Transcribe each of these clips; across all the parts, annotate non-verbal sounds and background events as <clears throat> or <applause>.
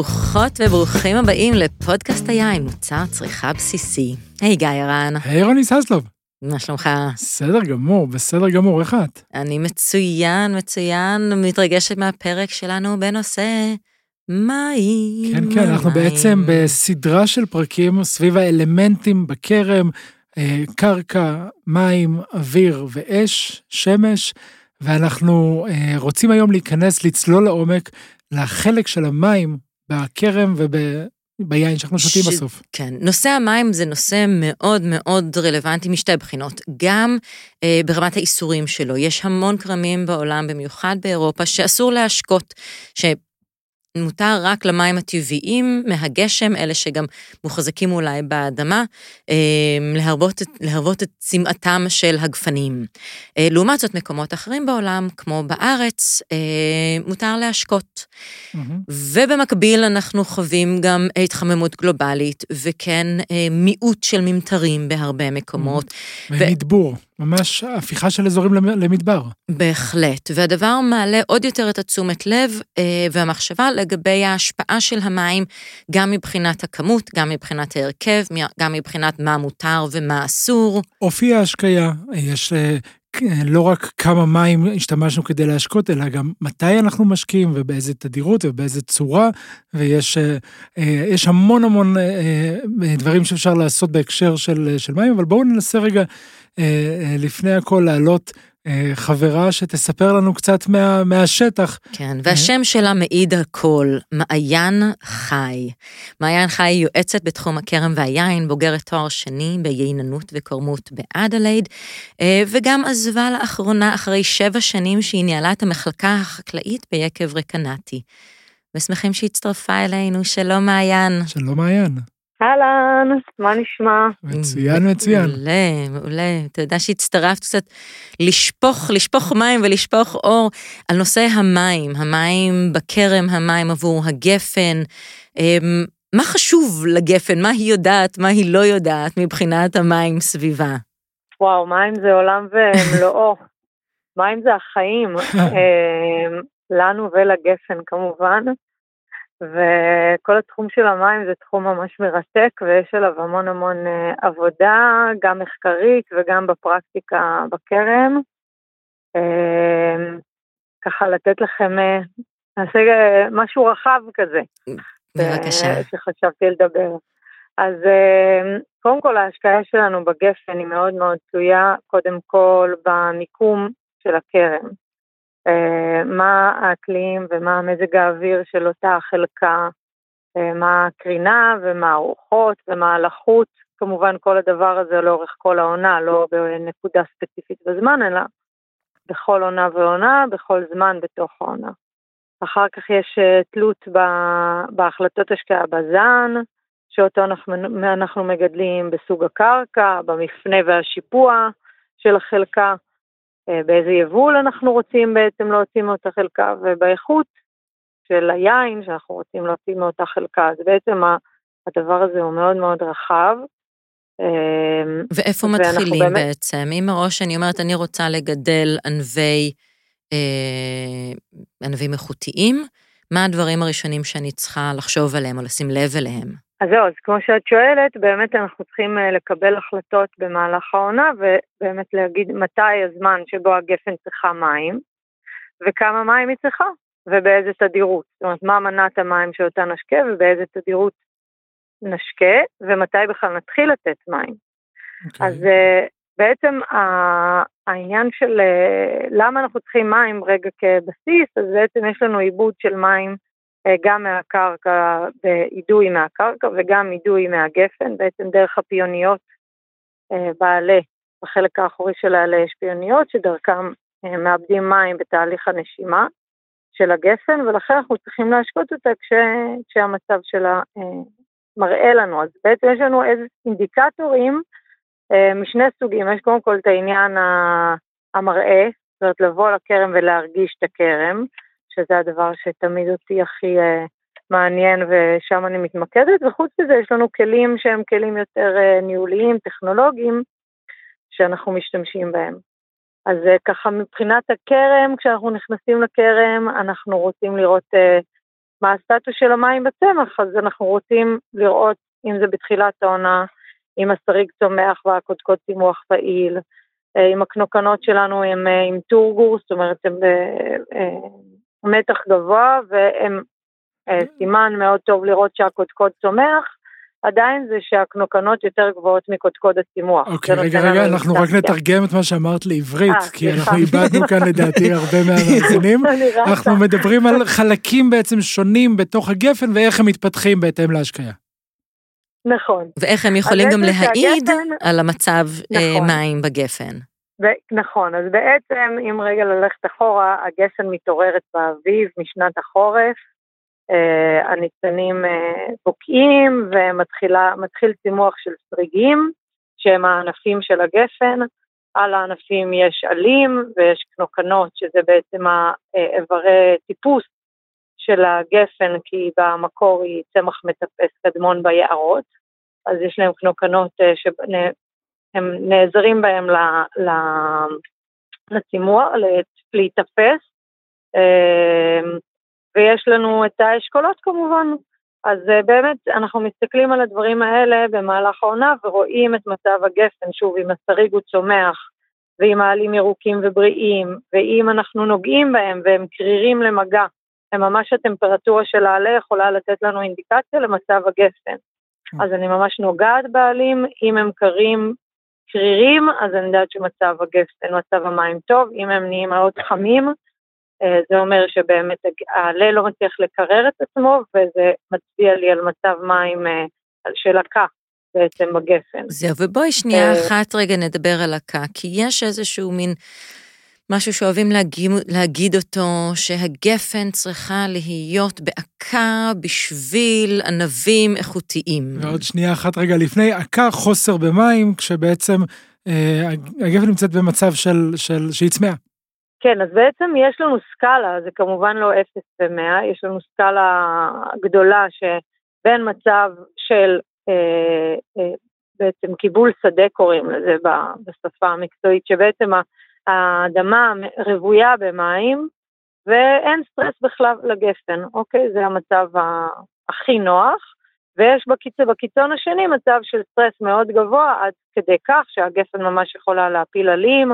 ברוכות וברוכים הבאים לפודקאסט היין, מוצר צריכה בסיסי. היי גיא הרן. היי רוני ססלוב. מה שלומך? בסדר גמור, בסדר גמור, איך את? אני מצוין, מצוין, מתרגשת מהפרק שלנו בנושא מים. כן, כן, אנחנו בעצם בסדרה של פרקים סביב האלמנטים בכרם, אה, קרקע, מים, אוויר ואש, שמש, ואנחנו אה, רוצים היום להיכנס, לצלול לעומק לחלק של המים בכרם וביין שאנחנו שותים בסוף. כן, נושא המים זה נושא מאוד מאוד רלוונטי משתי בחינות, גם אה, ברמת האיסורים שלו, יש המון כרמים בעולם, במיוחד באירופה, שאסור להשקות, ש... מותר רק למים הטבעיים מהגשם, אלה שגם מוחזקים אולי באדמה, אה, להרבות, להרבות את צמאתם של הגפנים. אה, לעומת זאת, מקומות אחרים בעולם, כמו בארץ, אה, מותר להשקות. Mm-hmm. ובמקביל אנחנו חווים גם התחממות גלובלית, וכן מיעוט של ממטרים בהרבה מקומות. Mm-hmm. ומדבור. ממש הפיכה של אזורים למדבר. בהחלט, והדבר מעלה עוד יותר את התשומת לב אה, והמחשבה לגבי ההשפעה של המים, גם מבחינת הכמות, גם מבחינת ההרכב, גם מבחינת מה מותר ומה אסור. אופי ההשקיה, יש אה, לא רק כמה מים השתמשנו כדי להשקות, אלא גם מתי אנחנו משקיעים ובאיזה תדירות ובאיזה צורה, ויש אה, המון המון דברים שאפשר לעשות בהקשר של, של מים, אבל בואו ננסה רגע אה, אה, לפני הכל להעלות אה, חברה שתספר לנו קצת מה, מהשטח. כן, והשם שלה מעיד הכל, מעיין חי. מעיין חי היא יועצת בתחום הכרם והיין, בוגרת תואר שני בייננות וקורמות באדלייד, וגם עזבה לאחרונה אחרי שבע שנים שהיא ניהלה את המחלקה החקלאית ביקב רקנטי. ושמחים שהצטרפה אלינו, שלום מעיין. שלום מעיין. אהלן, מה נשמע? מצוין, מצוין. מעולה, מעולה. אתה יודע שהצטרפת קצת לשפוך, לשפוך מים ולשפוך אור על נושא המים, המים בכרם, המים עבור הגפן. אמ, מה חשוב לגפן? מה היא יודעת, מה היא לא יודעת מבחינת המים סביבה? וואו, מים זה עולם ומלואו. <laughs> מים זה החיים, אמ, לנו ולגפן כמובן. וכל התחום של המים זה תחום ממש מרתק ויש עליו המון המון אה, עבודה, גם מחקרית וגם בפרקטיקה בכרם. אמ, ככה לתת לכם, אה, נעשה אה, משהו רחב כזה. בבקשה. שחשבתי לדבר. אז קודם כל ההשקעה שלנו בגפן היא מאוד מאוד תלויה קודם כל במיקום של הכרם. אה, מה האקלים ומה מזג האוויר של אותה חלקה, אה, מה הקרינה ומה הרוחות ומה הלחות, כמובן כל הדבר הזה לאורך כל העונה, לא בנקודה ספציפית בזמן, אלא בכל עונה ועונה, בכל זמן בתוך העונה. אחר כך יש אה, תלות בהחלטות השקעה בזן, שאותו אנחנו, אנחנו מגדלים בסוג הקרקע, במפנה והשיפוע של החלקה. אה, באיזה יבול אנחנו רוצים בעצם להוציא מאותה חלקה, ובאיכות של היין שאנחנו רוצים להוציא מאותה חלקה. אז בעצם הדבר הזה הוא מאוד מאוד רחב. אה, ואיפה מתחילים באמת... בעצם? אם מראש אני אומרת, אני רוצה לגדל ענבי, אה, ענבים איכותיים, מה הדברים הראשונים שאני צריכה לחשוב עליהם או לשים לב אליהם? אז זהו, אז כמו שאת שואלת, באמת אנחנו צריכים אה, לקבל החלטות במהלך העונה, ובאמת להגיד מתי הזמן שבו הגפן צריכה מים, וכמה מים היא צריכה, ובאיזה תדירות. זאת אומרת, מה מנת המים שאותה נשקה, ובאיזה תדירות נשקה, ומתי בכלל נתחיל לתת מים. Okay. אוקיי. אז uh, בעצם העניין של uh, למה אנחנו צריכים מים רגע כבסיס, אז בעצם יש לנו עיבוד של מים אה, גם מהקרקע, באידוי מהקרקע וגם אידוי מהגפן, בעצם דרך הפיוניות אה, בעלה, בחלק האחורי של העלה יש פיוניות שדרכם אה, מאבדים מים בתהליך הנשימה של הגפן, ולכן אנחנו צריכים להשקות אותה כש, כשהמצב שלה מראה לנו. אז בעצם יש לנו איזה אינדיקטורים משני סוגים, יש קודם כל את העניין המראה, זאת אומרת לבוא לכרם ולהרגיש את הכרם, שזה הדבר שתמיד אותי הכי uh, מעניין ושם אני מתמקדת, וחוץ מזה יש לנו כלים שהם כלים יותר uh, ניהוליים, טכנולוגיים, שאנחנו משתמשים בהם. אז uh, ככה מבחינת הכרם, כשאנחנו נכנסים לכרם, אנחנו רוצים לראות uh, מה הסטטוס של המים בצמח, אז אנחנו רוצים לראות אם זה בתחילת העונה, אם השריג צומח והקודקוד צימוח פעיל, אם הקנוקנות שלנו הם עם טורגור, זאת אומרת הם במתח גבוה והם סימן מאוד טוב לראות שהקודקוד צומח, עדיין זה שהקנוקנות יותר גבוהות מקודקוד הצימוח. אוקיי, רגע, רגע, אנחנו רק נתרגם את מה שאמרת לעברית, 아, כי אנחנו איבדנו כאן לדעתי <laughs> הרבה מהמאזינים. אנחנו מדברים על חלקים בעצם שונים בתוך הגפן ואיך הם מתפתחים בהתאם להשקיה. נכון. ואיך הם יכולים גם להעיד. על המצב נכון. מים בגפן. נכון, אז בעצם אם רגע ללכת אחורה, הגפן מתעוררת באביב משנת החורף, אה, הניצנים אה, בוקעים ומתחיל צימוח של סריגים, שהם הענפים של הגפן. על הענפים יש עלים ויש קנוקנות, שזה בעצם האיברי טיפוס של הגפן, כי במקור היא צמח מטפס קדמון ביערות, אז יש להם קנוקנות שהם נעזרים בהם לצימוח, להיתפס. ויש לנו את האשכולות כמובן. אז אה, באמת אנחנו מסתכלים על הדברים האלה במהלך העונה ורואים את מצב הגפן, שוב, אם השריג הוא צומח, ואם העלים ירוקים ובריאים, ואם אנחנו נוגעים בהם והם קרירים למגע, וממש הטמפרטורה של העלה יכולה לתת לנו אינדיקציה למצב הגפן. כן. אז אני ממש נוגעת בעלים, אם הם קרים קרירים, אז אני יודעת שמצב הגפן, מצב המים טוב, אם הם נהיים מאוד חמים, אה, זה אומר שבאמת העלה לא מצליח לקרר את עצמו, וזה מצביע לי על מצב מים אה, של הקה בעצם בגפן. זהו, ובואי שנייה אה, אחת רגע נדבר על הקה, כי יש איזשהו מין... משהו שאוהבים להגיד, להגיד אותו, שהגפן צריכה להיות בעקה בשביל ענבים איכותיים. ועוד שנייה אחת רגע לפני, עקה חוסר במים, כשבעצם אה, הגפן נמצאת במצב של, של שהיא צמאה. כן, אז בעצם יש לנו סקאלה, זה כמובן לא 0 ו-100, יש לנו סקאלה גדולה שבין מצב של אה, אה, בעצם קיבול שדה קוראים לזה בשפה המקצועית, שבעצם האדמה רוויה במים ואין סטרס בכלל לגפן, אוקיי? זה המצב הכי נוח. ויש בקיצון, בקיצון השני מצב של סטרס מאוד גבוה, עד כדי כך שהגפן ממש יכולה להפיל עלים,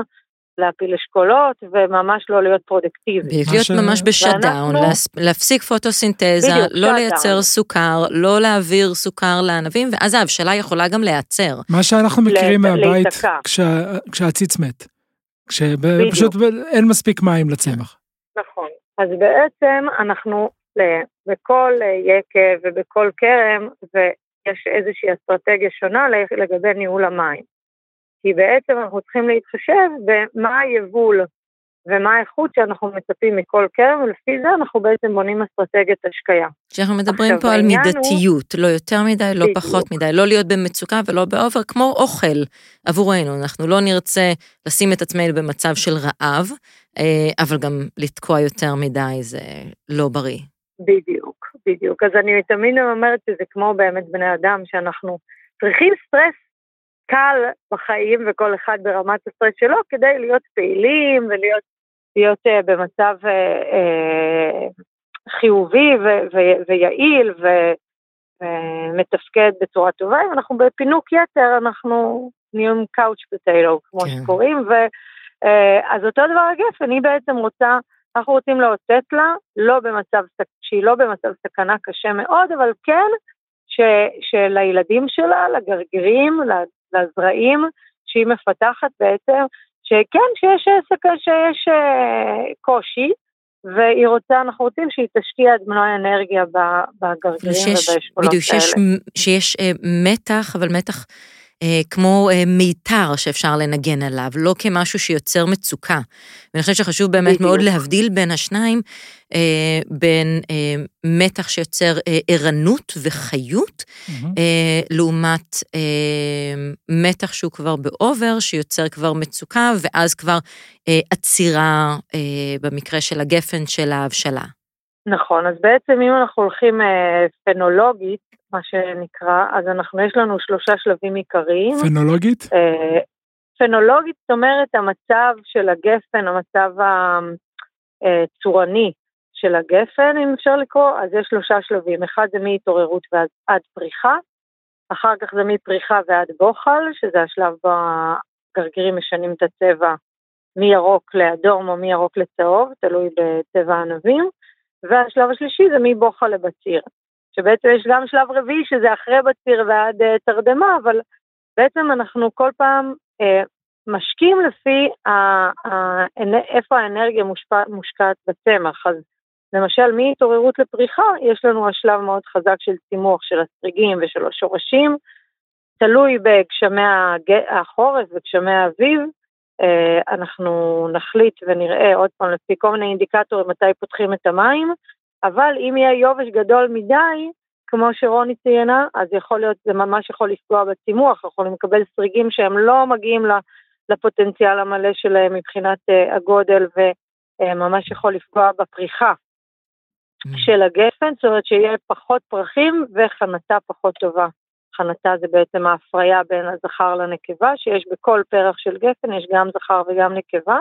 להפיל אשכולות וממש לא להיות פרודקטיבי. להיות ש... ממש ב shutdown, להפסיק פוטוסינתזה, בדיוק, לא לייצר סוכר, לא להעביר סוכר לענבים, ואז ההבשלה יכולה גם להיעצר. מה שאנחנו מכירים מהבית כשה, כשהציץ מת. כשפשוט אין מספיק מים לצמח. נכון. אז בעצם אנחנו בכל יקב ובכל כרם, ויש איזושהי אסטרטגיה שונה לגבי ניהול המים. כי בעצם אנחנו צריכים להתחשב במה היבול ומה האיכות שאנחנו מצפים מכל כרם, ולפי זה אנחנו בעצם בונים אסטרטגיית השקיה. כשאנחנו מדברים פה על מידתיות, הוא... לא יותר מדי, לא בדיוק. פחות מדי, לא להיות במצוקה ולא באובר, כמו אוכל עבורנו, אנחנו לא נרצה לשים את עצמנו במצב של רעב, אה, אבל גם לתקוע יותר מדי זה לא בריא. בדיוק, בדיוק. אז אני תמיד אומרת שזה כמו באמת בני אדם, שאנחנו צריכים סטרס קל בחיים וכל אחד ברמת הסטרס שלו כדי להיות פעילים ולהיות להיות, אה, במצב אה, חיובי ו- ו- ויעיל ומתפקד בצורה טובה. אם אנחנו בפינוק יתר, אנחנו נהיים couch potato, כמו כן. שקוראים, ו, אה, אז אותו דבר הגפן, היא בעצם רוצה, אנחנו רוצים לאותת לה, לא במצב, שהיא לא במצב סכנה קשה מאוד, אבל כן ש, שלילדים שלה, לגרגירים, לזרעים שהיא מפתחת בעצם, שכן, שיש עסק, שיש אה, קושי, והיא רוצה, אנחנו רוצים שהיא תשקיע את מנוע האנרגיה בגרגירים ובאשכולות האלה. בדיוק, שיש, שיש אה, מתח, אבל מתח כמו אה, מיתר שאפשר לנגן עליו, לא כמשהו שיוצר מצוקה. ואני חושבת שחשוב באמת בדיוק. מאוד להבדיל בין השניים, אה, בין אה, מתח שיוצר אה, ערנות וחיות, mm-hmm. אה, לעומת אה, מתח שהוא כבר באובר, שיוצר כבר מצוקה, ואז כבר אה, עצירה אה, במקרה של הגפן של ההבשלה. נכון, אז בעצם אם אנחנו הולכים אה, פנולוגית, מה שנקרא, אז אנחנו, יש לנו שלושה שלבים עיקריים. פנולוגית? אה, פנולוגית זאת אומרת המצב של הגפן, המצב הצורני של הגפן, אם אפשר לקרוא, אז יש שלושה שלבים. אחד זה מהתעוררות ועד עד פריחה, אחר כך זה מפריחה ועד בוחל, שזה השלב בו הגרגירים משנים את הצבע מירוק לאדום או מירוק לצהוב, תלוי בצבע הענבים, והשלב השלישי זה מבוחל לבציר, שבעצם יש גם שלב רביעי שזה אחרי בציר ועד uh, תרדמה, אבל בעצם אנחנו כל פעם uh, משקים לפי ה, ה, איפה האנרגיה מושפע, מושקעת בצמח. אז למשל, מהתעוררות לפריחה, יש לנו השלב מאוד חזק של צימוח של הסריגים ושל השורשים, תלוי בגשמי החורף וגשמי האביב, אנחנו נחליט ונראה עוד פעם לפי כל מיני אינדיקטורים מתי פותחים את המים, אבל אם יהיה יובש גדול מדי, כמו שרוני ציינה, אז יכול להיות, זה ממש יכול לפגוע בצימוח, יכולים לקבל סריגים שהם לא מגיעים לפוטנציאל המלא שלהם מבחינת uh, הגודל וממש יכול לפגוע בפריחה mm. של הגפן, זאת אומרת שיהיה פחות פרחים וחנתה פחות טובה. חנתה זה בעצם ההפריה בין הזכר לנקבה, שיש בכל פרח של גפן, יש גם זכר וגם נקבה,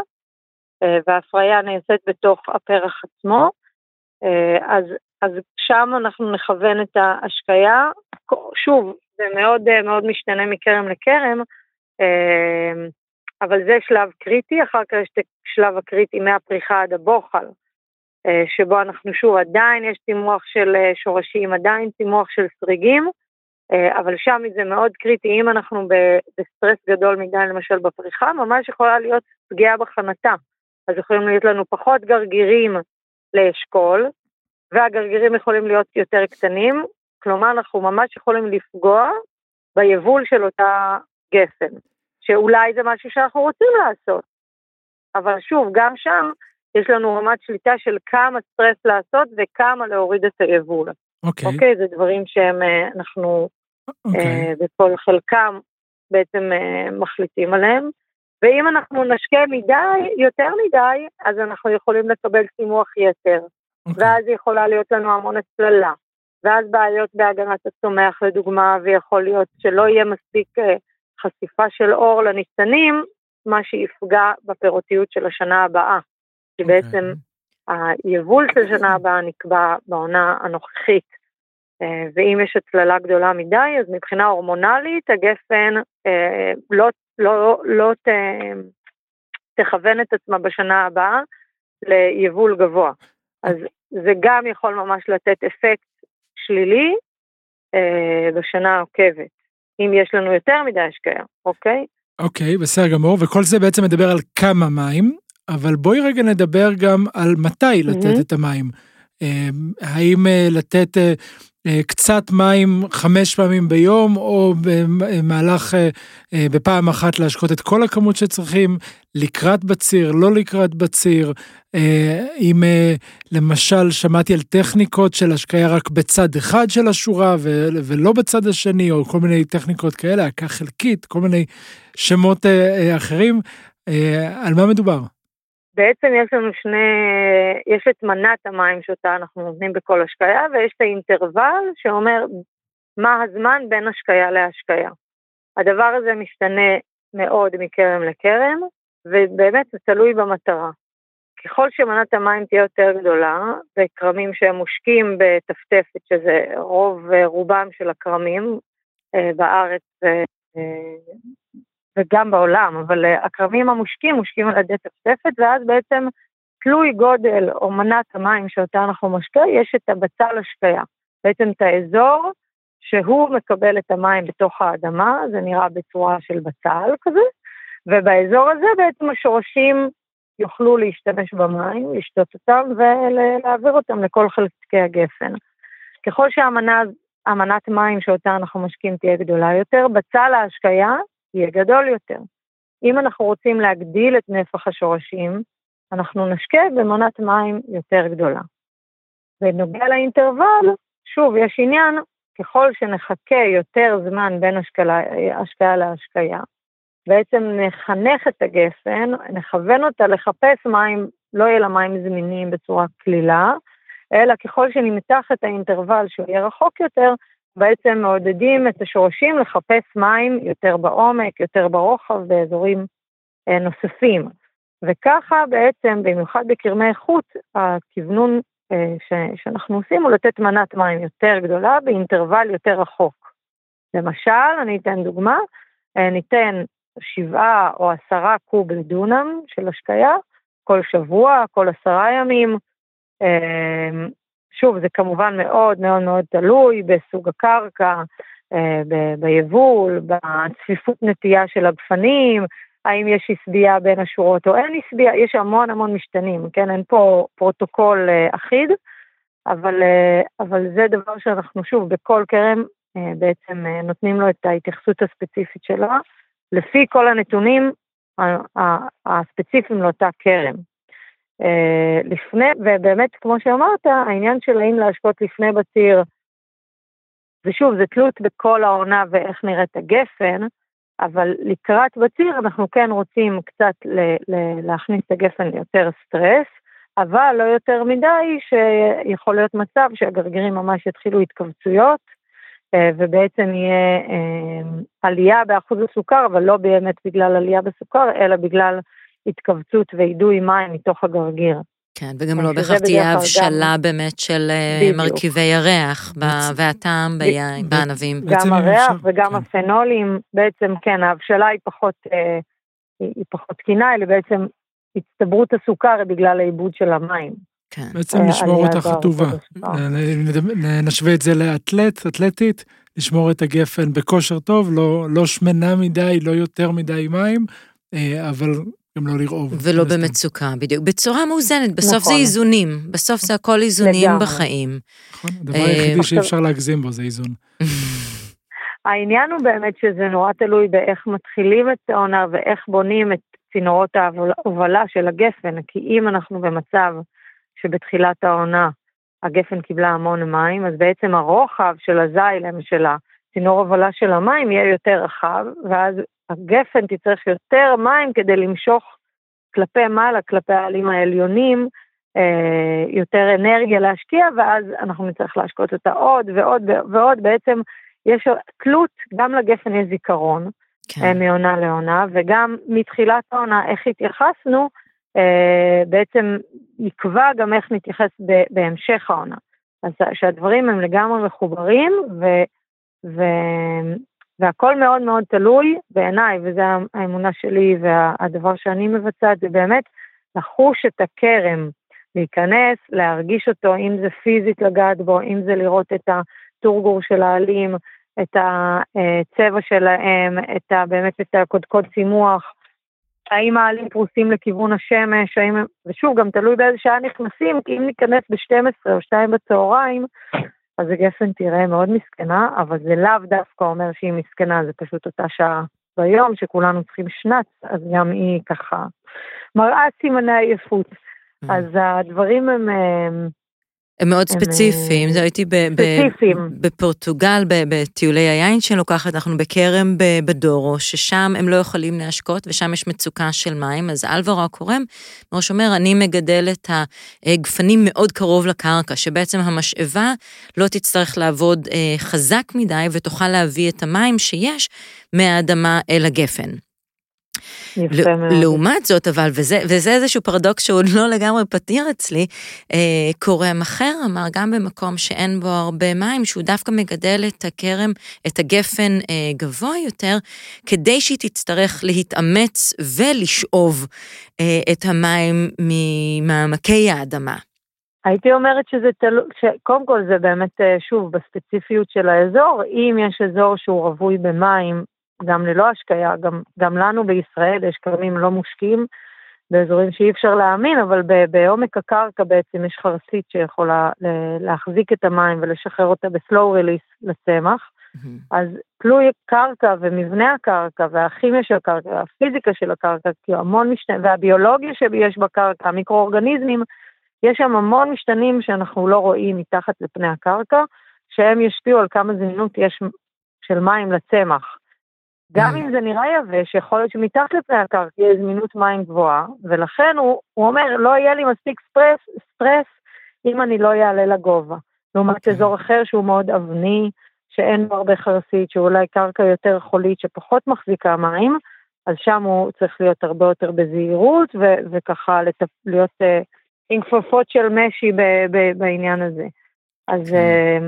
uh, וההפריה נעשית בתוך הפרח עצמו. Uh, אז, אז שם אנחנו נכוון את ההשקיה. שוב, זה מאוד מאוד משתנה מכרם לכרם, אבל זה שלב קריטי, אחר כך יש את השלב הקריטי מהפריחה עד הבוחל, אה, שבו אנחנו שוב, עדיין יש צימוח של אה, שורשים, עדיין צימוח של סריגים, אה, אבל שם זה מאוד קריטי, אם אנחנו בסטרס גדול מדי למשל בפריחה, ממש יכולה להיות פגיעה בחנתה. אז יכולים להיות לנו פחות גרגירים לאשכול, והגרגירים יכולים להיות יותר קטנים, כלומר אנחנו ממש יכולים לפגוע ביבול של אותה גפן. שאולי זה משהו שאנחנו רוצים לעשות. אבל שוב, גם שם יש לנו רמת שליטה של כמה סטרס לעשות וכמה להוריד את היבול. אוקיי. Okay. אוקיי? Okay, זה דברים שהם, אה, אנחנו, okay. אוקיי. אה, בכל חלקם בעצם אה, מחליטים עליהם. ואם אנחנו נשקה מדי, יותר מדי, אז אנחנו יכולים לקבל סימוח יתר. Okay. אוקיי. ואז יכולה להיות לנו המון הצללה. ואז בעיות בהגנת הצומח לדוגמה, ויכול להיות שלא יהיה מספיק חשיפה של אור לניצנים, מה שיפגע בפירותיות של השנה הבאה. כי אוקיי. בעצם היבול של שנה הבאה נקבע בעונה הנוכחית. אה, ואם יש הצללה גדולה מדי, אז מבחינה הורמונלית הגפן אה, לא, לא, לא ת, תכוון את עצמה בשנה הבאה ליבול גבוה. אז זה גם יכול ממש לתת אפקט שלילי אה, בשנה העוקבת. אם יש לנו יותר מדי השקיה, אוקיי? אוקיי, בסדר גמור, וכל זה בעצם מדבר על כמה מים, אבל בואי רגע נדבר גם על מתי לתת mm-hmm. את המים. אה, האם אה, לתת אה, קצת מים חמש פעמים ביום, או במהלך, בפעם אחת להשקות את כל הכמות שצריכים, לקראת בציר, לא לקראת בציר, אם למשל שמעתי על טכניקות של השקיה רק בצד אחד של השורה ולא בצד השני, או כל מיני טכניקות כאלה, הקה חלקית, כל מיני שמות אחרים, על מה מדובר? בעצם יש לנו שני, יש את מנת המים שאותה אנחנו נותנים בכל השקיה, ויש את האינטרוול שאומר מה הזמן בין השקיה להשקיה. הדבר הזה משתנה מאוד מכרם לכרם, ובאמת זה תלוי במטרה. ככל שמנת המים תהיה יותר גדולה, וכרמים שהם מושקים בטפטפת, שזה רוב רובם של הכרמים אה, בארץ וגם בעולם, אבל אה, הכרמים המושקים מושקים על ידי טפטפת, ואז בעצם תלוי גודל או מנת המים שאותה אנחנו משקה, יש את הבצל השקיה. בעצם את האזור שהוא מקבל את המים בתוך האדמה, זה נראה בצורה של בצל כזה, ובאזור הזה בעצם השורשים יוכלו להשתמש במים, לשתות אותם ולהעביר אותם לכל חלקי הגפן. ככל שהמנת מים שאותה אנחנו משקים תהיה גדולה יותר, בצל ההשקיה יהיה גדול יותר. אם אנחנו רוצים להגדיל את נפח השורשים, אנחנו נשקה במונת מים יותר גדולה. בנוגע לאינטרוול, שוב, יש עניין, ככל שנחכה יותר זמן בין השקיה להשקיה, בעצם נחנך את הגפן, נכוון אותה לחפש מים, לא יהיה לה מים זמינים בצורה קלילה, אלא ככל שנמתח את האינטרוול שהוא יהיה רחוק יותר, בעצם מעודדים את השורשים לחפש מים יותר בעומק, יותר ברוחב, באזורים אה, נוספים. וככה בעצם, במיוחד בקרמי איכות, הכוונון ש, שאנחנו עושים הוא לתת מנת מים יותר גדולה באינטרוול יותר רחוק. למשל, אני אתן דוגמה, ניתן שבעה או עשרה קוב לדונם של השקיה, כל שבוע, כל עשרה ימים. שוב, זה כמובן מאוד מאוד מאוד תלוי בסוג הקרקע, ביבול, בצפיפות נטייה של הגפנים, האם יש עשבייה בין השורות או אין עשבייה, יש המון המון משתנים, כן? אין פה פרוטוקול אה, אחיד, אבל, אה, אבל זה דבר שאנחנו שוב, בכל כרם אה, בעצם אה, נותנים לו את ההתייחסות הספציפית שלה, לפי כל הנתונים הספציפיים לאותה כרם. אה, לפני, ובאמת, כמו שאמרת, העניין של האם להשקות לפני בציר, ושוב, זה תלות בכל העונה ואיך נראית הגפן, אבל לקראת בציר אנחנו כן רוצים קצת ל- ל- להכניס את הגפן ליותר סטרס, אבל לא יותר מדי שיכול להיות מצב שהגרגירים ממש יתחילו התכווצויות, אה, ובעצם יהיה אה, עלייה באחוז הסוכר, אבל לא באמת בגלל עלייה בסוכר, אלא בגלל התכווצות ואידוי מים מתוך הגרגיר. כן, וגם לא בהכרח תהיה הבשלה גם... באמת של אה, בדיוק. מרכיבי הריח והטעם בענבים. גם הריח וגם כן. הפנולים, בעצם כן, ההבשלה היא פחות, אה, היא פחות תקינה, אלא בעצם הצטברות הסוכר בגלל העיבוד של המים. כן. בעצם אה, לשמור אותה חטובה. נשווה את זה לאתלט, אתלטית, לשמור את הגפן בכושר טוב, לא, לא שמנה מדי, לא יותר מדי מים, אבל גם לא לרעוב. ולא במצוקה, בדיוק. בצורה מאוזנת, בסוף נכון. זה איזונים. בסוף זה הכל איזונים לגמרי. בחיים. נכון, הדבר היחידי שאי אפשר להגזים בו זה איזון. <laughs> העניין הוא באמת שזה נורא תלוי באיך מתחילים את העונה ואיך בונים את צינורות ההובלה של הגפן, כי אם אנחנו במצב שבתחילת העונה הגפן קיבלה המון מים, אז בעצם הרוחב של הזיילם, של הצינור הובלה של המים, יהיה יותר רחב, ואז הגפן תצטרך יותר מים כדי למשוך כלפי מעלה, כלפי העלים העליונים, אה, יותר אנרגיה להשקיע, ואז אנחנו נצטרך להשקות אותה עוד ועוד ועוד. בעצם יש תלות, גם לגפן יש זיכרון כן. אה, מעונה לעונה, וגם מתחילת העונה, איך התייחסנו, אה, בעצם יקבע גם איך נתייחס בהמשך העונה. אז שהדברים הם לגמרי מחוברים, ו, ו, והכל מאוד מאוד תלוי בעיניי, וזו האמונה שלי והדבר שאני מבצעת, זה באמת לחוש את הכרם, להיכנס, להרגיש אותו, אם זה פיזית לגעת בו, אם זה לראות את הטורגור של העלים, את הצבע שלהם, את ה, באמת את הקודקוד צימוח, האם העלים פרוסים לכיוון השמש, האם, ושוב, גם תלוי באיזה שעה נכנסים, כי אם ניכנס ב-12 או 2 בצהריים, אז הגפן תראה מאוד מסכנה, אבל זה לאו דווקא אומר שהיא מסכנה, זה פשוט אותה שעה ביום שכולנו צריכים שנץ, אז גם היא ככה מראה סימני עייפות. Mm. אז הדברים הם... הם מאוד ספציפיים, זה הייתי בפורטוגל, בטיולי היין שלוקחת, אנחנו בכרם בדורו, ששם הם לא יכולים להשקות, ושם יש מצוקה של מים, אז אלברו הקורם, מראש אומר, אני מגדל את הגפנים מאוד קרוב לקרקע, שבעצם המשאבה לא תצטרך לעבוד אה, חזק מדי, ותוכל להביא את המים שיש מהאדמה אל הגפן. לעומת זאת, אבל, וזה, וזה איזשהו פרדוקס שהוא לא לגמרי פתיר אצלי, אה, קורם אחר אמר, גם במקום שאין בו הרבה מים, שהוא דווקא מגדל את הכרם, את הגפן אה, גבוה יותר, כדי שהיא תצטרך להתאמץ ולשאוב אה, את המים ממעמקי האדמה. הייתי אומרת שזה תלוי, קודם כל זה באמת, אה, שוב, בספציפיות של האזור, אם יש אזור שהוא רווי במים, גם ללא השקיה, גם, גם לנו בישראל יש כרמים לא מושקים באזורים שאי אפשר להאמין, אבל בעומק הקרקע בעצם יש חרסית שיכולה להחזיק את המים ולשחרר אותה בסלואו ריליס לצמח. אז תלוי קרקע ומבנה הקרקע והכימיה של הקרקע והפיזיקה של הקרקע, כי המון משתנים, והביולוגיה שיש בקרקע, המיקרואורגניזמים, יש שם המון משתנים שאנחנו לא רואים מתחת לפני הקרקע, שהם ישפיעו על כמה זמינות יש של מים לצמח. גם mm. אם זה נראה יבש, יכול להיות שמתחת לפני הקרקע יהיה זמינות מים גבוהה, ולכן הוא, הוא אומר, לא יהיה לי מספיק סטרס, סטרס אם אני לא אעלה לגובה. לעומת okay. אוקיי. אזור אחר שהוא מאוד אבני, שאין בו הרבה חרסית, שהוא אולי קרקע יותר חולית שפחות מחזיקה מים, אז שם הוא צריך להיות הרבה יותר בזהירות, ו- וככה לטפ- להיות uh, עם כפפות של משי ב- ב- בעניין הזה. אז. אה,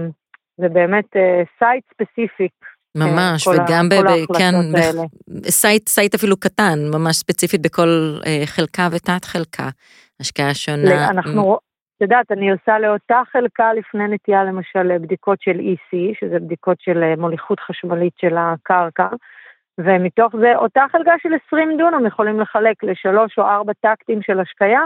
זה באמת site specific. ממש, כל ה- וגם. כל ב- כן, site, site אפילו קטן, ממש ספציפית בכל אה, חלקה ותת חלקה. השקיה שונה. אנחנו, את יודעת, אני עושה לאותה חלקה לפני נטיעה למשל בדיקות של EC, שזה בדיקות של אה, מוליכות חשמלית של הקרקע, ומתוך זה אותה חלקה של 20 דונם יכולים לחלק לשלוש או ארבע טקטים של השקיה,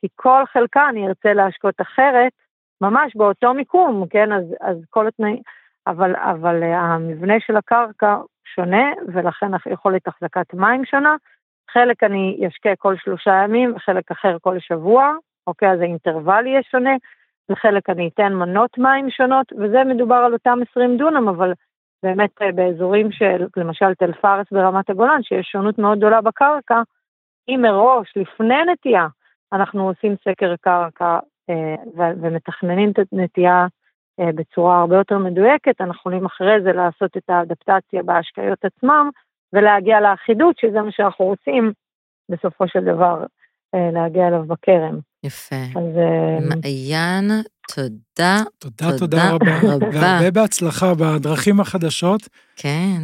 כי כל חלקה אני ארצה להשקות אחרת, ממש באותו מיקום, כן? אז, אז כל התנאים, אבל, אבל אה, המבנה של הקרקע שונה, ולכן יכולת החזקת מים שונה. חלק אני אשקה כל שלושה ימים, וחלק אחר כל שבוע, אוקיי? אז האינטרוול יהיה שונה, וחלק אני אתן מנות מים שונות, וזה מדובר על אותם 20 דונם, אבל באמת אה, באזורים של, למשל תל פארס ברמת הגולן, שיש שונות מאוד גדולה בקרקע, אם מראש, לפני נטייה, אנחנו עושים סקר קרקע אה, ו- ומתכננים את הנטייה בצורה הרבה יותר מדויקת, אנחנו יכולים אחרי זה לעשות את האדפטציה בהשקיות עצמם, ולהגיע לאחידות, שזה מה שאנחנו רוצים בסופו של דבר אה, להגיע אליו בכרם. יפה. אז אה, מעיין, תודה. תודה, תודה תודה רבה. רבה. והרבה בהצלחה בדרכים החדשות. כן.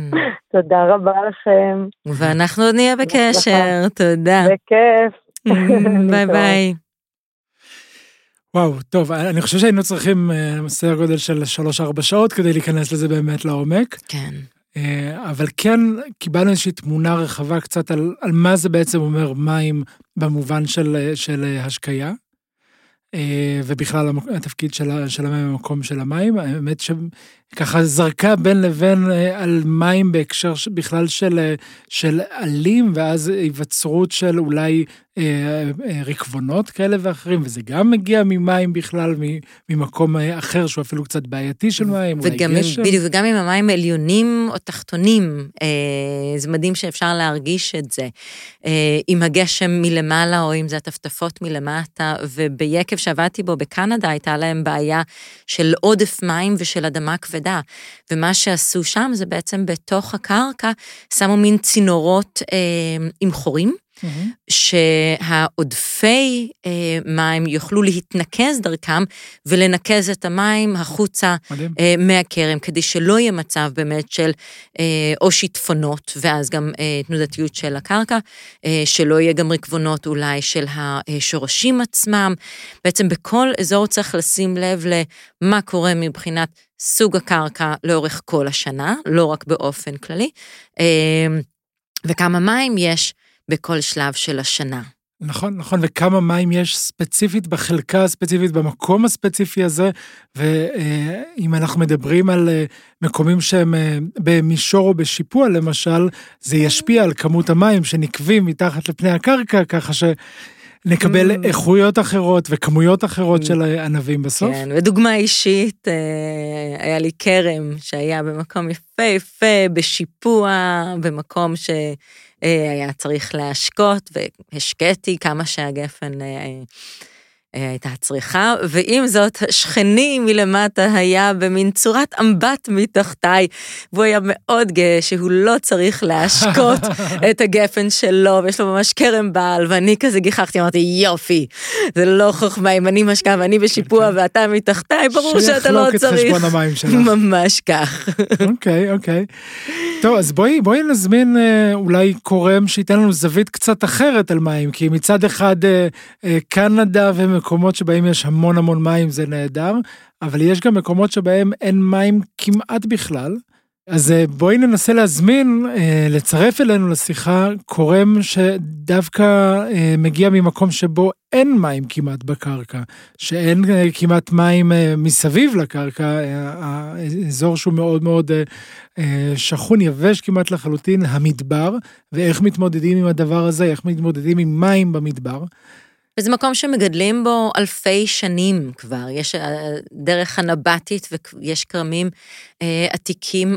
תודה רבה לכם, ואנחנו עוד נהיה בקשר, תודה. בכיף. <laughs> ביי <laughs> ביי. וואו, טוב, אני חושב שהיינו צריכים אה, סדר גודל של 3-4 שעות כדי להיכנס לזה באמת לעומק. כן. אה, אבל כן קיבלנו איזושהי תמונה רחבה קצת על, על מה זה בעצם אומר מים במובן של, אה, של השקיה, ובכלל התפקיד של, של המים במקום של המים. האמת שככה זרקה בין לבין אה, על מים בהקשר בכלל של, אה, של עלים, ואז היווצרות של אולי אה, אה, ריקבונות כאלה ואחרים, וזה גם מגיע ממים בכלל, ממקום אה, אחר שהוא אפילו קצת בעייתי של מים, אולי גשם. בדיוק, וגם אם המים עליונים או תחתונים, אה, זה מדהים שאפשר להרגיש את זה. אה, עם הגשם מלמעלה, או אם זה הטפטפות מלמטה, וביקב שעבדתי בו בקנדה, הייתה להם בעיה של עודף מים ושל אדמה כבדה. ומה שעשו שם זה בעצם בתוך הקרקע, שמו מין צינורות אה, עם חורים. מהמם. שהעודפי אה, מים יוכלו להתנקז דרכם ולנקז את המים החוצה מדהים. אה, מהכרם, כדי שלא יהיה מצב באמת של אה, או שיטפונות, ואז גם אה, תנודתיות של הקרקע, אה, שלא יהיה גם ריקבונות אולי של השורשים עצמם. בעצם בכל אזור צריך לשים לב למה קורה מבחינת סוג הקרקע לאורך כל השנה, לא רק באופן כללי, אה, וכמה מים יש בכל שלב של השנה. נכון, נכון, וכמה מים יש ספציפית בחלקה הספציפית, במקום הספציפי הזה, ואם אנחנו מדברים על אה, מקומים שהם אה, במישור או בשיפוע למשל, זה ישפיע על כמות המים שנקבים מתחת לפני הקרקע, ככה שנקבל Mm. איכויות אחרות וכמויות אחרות Mm. של ענבים בסוף. כן, ודוגמה אישית, אה, היה לי כרם שהיה במקום יפהפה, בשיפוע, במקום שהיה צריך להשקות, והשקיתי כמה שהגפן אה, הייתה צריכה, ועם זאת, השכני מלמטה היה במין צורת אמבט מתחתיי, והוא היה מאוד גאה שהוא לא צריך להשקות <laughs> את הגפן שלו, ויש לו ממש כרם בעל, ואני כזה גיחכתי, אמרתי, יופי, זה לא חוכמה, אם אני משקה ואני בשיפוע ואתה מתחתיי, ברור שאתה לא שיחלוק את צריך. חשבון המים שלך. <laughs> ממש כך. אוקיי, אוקיי. טוב, אז בואי, בואי נזמין אה, אולי קורם שייתן לנו זווית קצת אחרת על מים, כי מצד אחד אה, אה, קנדה ומקומות שבהם יש המון המון מים זה נהדר, אבל יש גם מקומות שבהם אין מים כמעט בכלל. אז אה, בואי ננסה להזמין, אה, לצרף אלינו לשיחה קורם שדווקא אה, מגיע ממקום שבו אין מים כמעט בקרקע, שאין כמעט מים מסביב לקרקע, האזור שהוא מאוד מאוד שכון, יבש כמעט לחלוטין, המדבר, ואיך מתמודדים עם הדבר הזה, איך מתמודדים עם מים במדבר. וזה מקום שמגדלים בו אלפי שנים כבר, יש אה, דרך הנבטית ויש כרמים אה, עתיקים,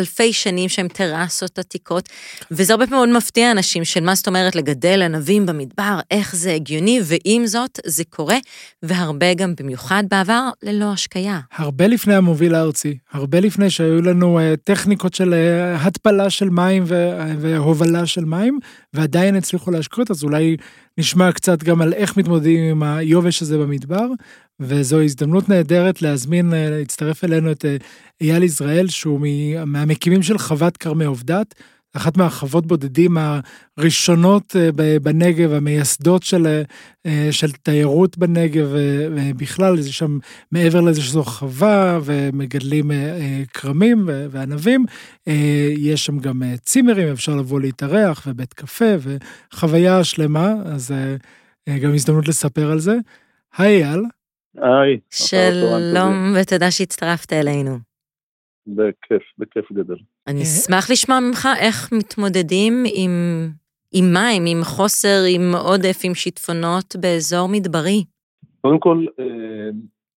אלפי שנים שהם טרסות עתיקות, וזה הרבה פעמים מאוד מפתיע אנשים של מה זאת אומרת לגדל ענבים במדבר, איך זה הגיוני, ועם זאת זה קורה, והרבה גם במיוחד בעבר ללא השקיה. הרבה לפני המוביל הארצי, הרבה לפני שהיו לנו אה, טכניקות של אה, התפלה של מים ו- והובלה של מים, ועדיין הצליחו להשקות, אז אולי נשמע קצת גם על איך מתמודדים עם היובש הזה במדבר, וזו הזדמנות נהדרת להזמין, להצטרף אלינו את אייל יזרעאל, שהוא מהמקימים של חוות כרמי עובדת. אחת מהחוות בודדים הראשונות אה, בנגב, המייסדות של, אה, של תיירות בנגב ובכלל, זה שם מעבר לזה שזו חווה ומגדלים אה, כרמים וענבים, יש שם גם צימרים, אפשר לבוא להתארח ובית קפה וחוויה שלמה, אז גם הזדמנות לספר על זה. היי אייל. היי. שלום ותודה שהצטרפת אלינו. בכיף, בכיף גדול. אני אשמח לשמוע ממך איך מתמודדים עם, עם מים, עם חוסר, עם עודף, עם שיטפונות באזור מדברי. קודם כל, אה,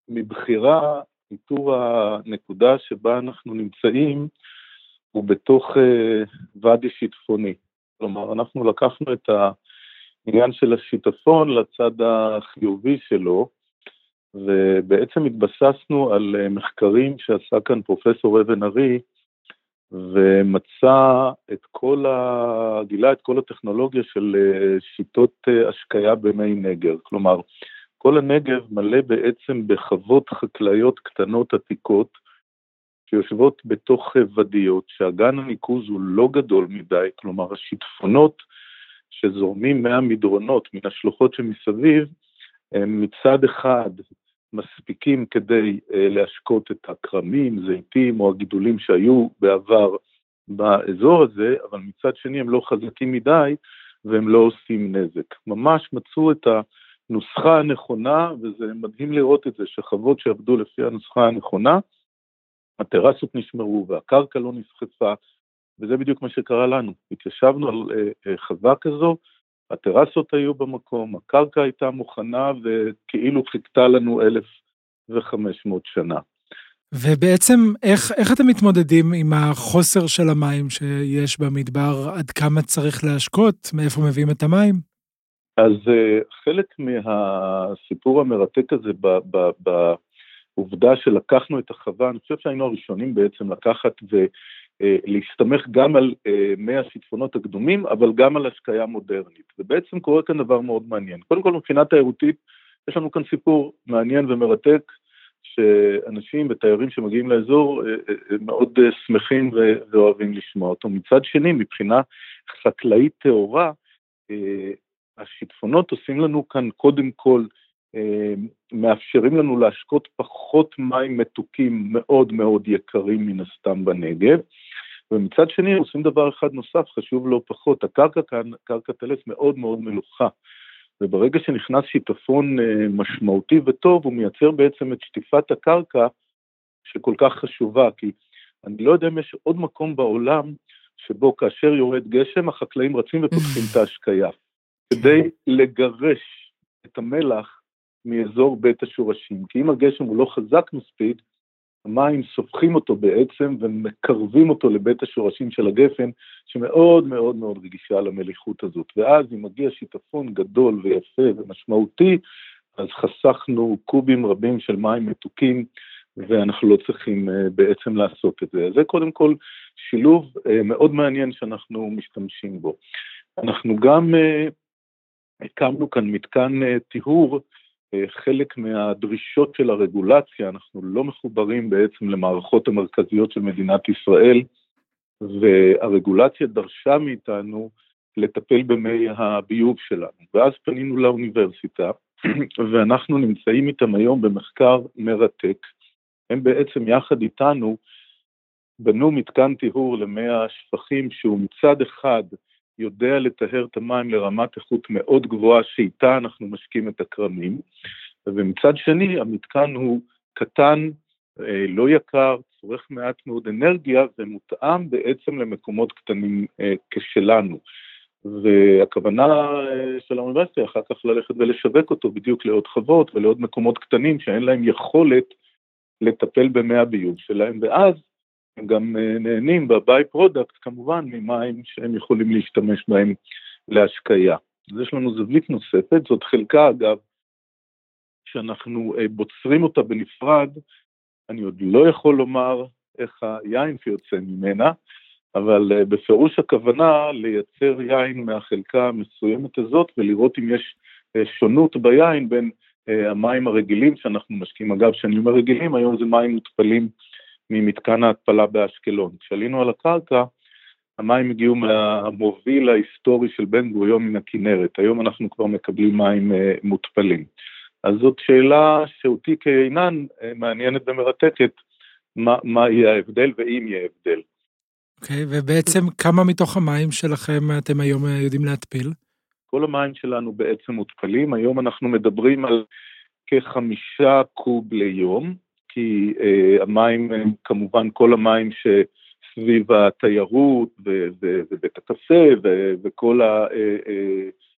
מבחירה, איתור הנקודה שבה אנחנו נמצאים, הוא בתוך אה, ואדי שיטפוני. כלומר, אנחנו לקחנו את העניין של השיטפון לצד החיובי שלו, ובעצם התבססנו על אה, מחקרים שעשה כאן פרופסור אבן ארי, ומצא את כל ה... גילה את כל הטכנולוגיה של אה, שיטות אה, השקיה במי נגר. כלומר, כל הנגב מלא בעצם בחוות חקלאיות קטנות עתיקות, שיושבות בתוך ודיות, שאגן הניקוז הוא לא גדול מדי, כלומר השיטפונות שזורמים מהמדרונות, מן השלוחות שמסביב, הם מצד אחד מספיקים כדי אה, להשקות את הכרמים, זיתים או הגידולים שהיו בעבר באזור הזה, אבל מצד שני הם לא חזקים מדי והם לא עושים נזק. ממש מצאו את הנוסחה הנכונה, וזה מדהים לראות את זה, שחוות שעבדו לפי הנוסחה הנכונה, הטרסות נשמרו והקרקע לא נסחפה, וזה בדיוק מה שקרה לנו. התיישבנו על אה, אה, חווה כזו, הטרסות היו במקום, הקרקע הייתה מוכנה וכאילו חיכתה לנו 1,500 שנה. ובעצם איך, איך אתם מתמודדים עם החוסר של המים שיש במדבר, עד כמה צריך להשקות, מאיפה מביאים את המים? אז uh, חלק מהסיפור המרתק הזה בעובדה שלקחנו את החווה, אני חושב שהיינו הראשונים בעצם לקחת ו... אה, להסתמך גם על אה, מי השיטפונות הקדומים, אבל גם על השקיה מודרנית. ובעצם קורה כאן דבר מאוד מעניין. קודם כל, מבחינה תיירותית, יש לנו כאן סיפור מעניין ומרתק, שאנשים ותיירים שמגיעים לאזור אה, מאוד שמחים ואוהבים לשמוע אותו. מצד שני, מבחינה חקלאית טהורה, השיטפונות עושים לנו כאן קודם כל מאפשרים לנו להשקות פחות מים מתוקים מאוד מאוד יקרים מן הסתם בנגב, ומצד שני עושים דבר אחד נוסף, חשוב לא פחות, הקרקע כאן, קרקע טלס מאוד מאוד מלוכה, וברגע שנכנס שיטפון אה, משמעותי וטוב, הוא מייצר בעצם את שטיפת הקרקע שכל כך חשובה, כי אני לא יודע אם יש עוד מקום בעולם שבו כאשר יורד גשם, החקלאים רצים ופותחים את ההשקיה, כדי לגרש את המלח מאזור בית השורשים, כי אם הגשם הוא לא חזק מספיק, המים סופחים אותו בעצם ומקרבים אותו לבית השורשים של הגפן, שמאוד מאוד מאוד רגישה למליחות הזאת. ואז אם מגיע שיטפון גדול ויפה ומשמעותי, אז חסכנו קובים רבים של מים מתוקים, ואנחנו לא צריכים uh, בעצם לעשות את זה. זה קודם כל שילוב uh, מאוד מעניין שאנחנו משתמשים בו. אנחנו גם uh, הקמנו כאן מתקן טיהור אה, חלק מהדרישות של הרגולציה, אנחנו לא מחוברים בעצם למערכות המרכזיות של מדינת ישראל, והרגולציה דרשה מאיתנו לטפל במי הביוב שלנו. ואז פנינו לאוניברסיטה, <clears throat> ואנחנו נמצאים איתם היום במחקר מרתק. הם בעצם יחד איתנו בנו מתקן טיהור למי השפכים שהוא מצד אחד יודע לטהר את המים לרמת איכות מאוד גבוהה שאיתה אנחנו משקים את הכרמים, ומצד שני המתקן הוא קטן, אה, לא יקר, צורך מעט מאוד אנרגיה ומותאם בעצם למקומות קטנים אה, כשלנו. והכוונה אה, של האוניברסיטה אחר כך ללכת ולשווק אותו בדיוק לעוד חוות ולעוד מקומות קטנים שאין להם יכולת לטפל במי הביוב שלהם, ואז הם גם אה, נהנים ב by-product כמובן ממים שהם יכולים להשתמש בהם להשקיה. אז יש לנו זווית נוספת, זאת חלקה אגב, שאנחנו אה, בוצרים אותה בנפרד, אני עוד לא יכול לומר איך היין שיוצא ממנה, אבל uh, בפירוש הכוונה לייצר יין מהחלקה המסוימת הזאת ולראות אם יש שונות ביין בין המים הרגילים שאנחנו משקיעים. אגב, כשאני אומר רגילים, היום זה מים מותפלים ממתקן ההתפלה באשקלון. כשעלינו על הקרקע, המים הגיעו מהמוביל ההיסטורי של בן גוריון מן הכנרת, היום אנחנו כבר מקבלים מים uh, מותפלים. אז זאת שאלה שאותי כעינן uh, מעניינת ומרתקת, מה, מה יהיה ההבדל ואם יהיה הבדל. אוקיי, okay, ובעצם כמה מתוך המים שלכם אתם היום uh, יודעים להתפיל? כל המים שלנו בעצם מותפלים, היום אנחנו מדברים על כחמישה קוב ליום, כי uh, המים הם כמובן כל המים ש... סביב התיירות ובית הקפה וכל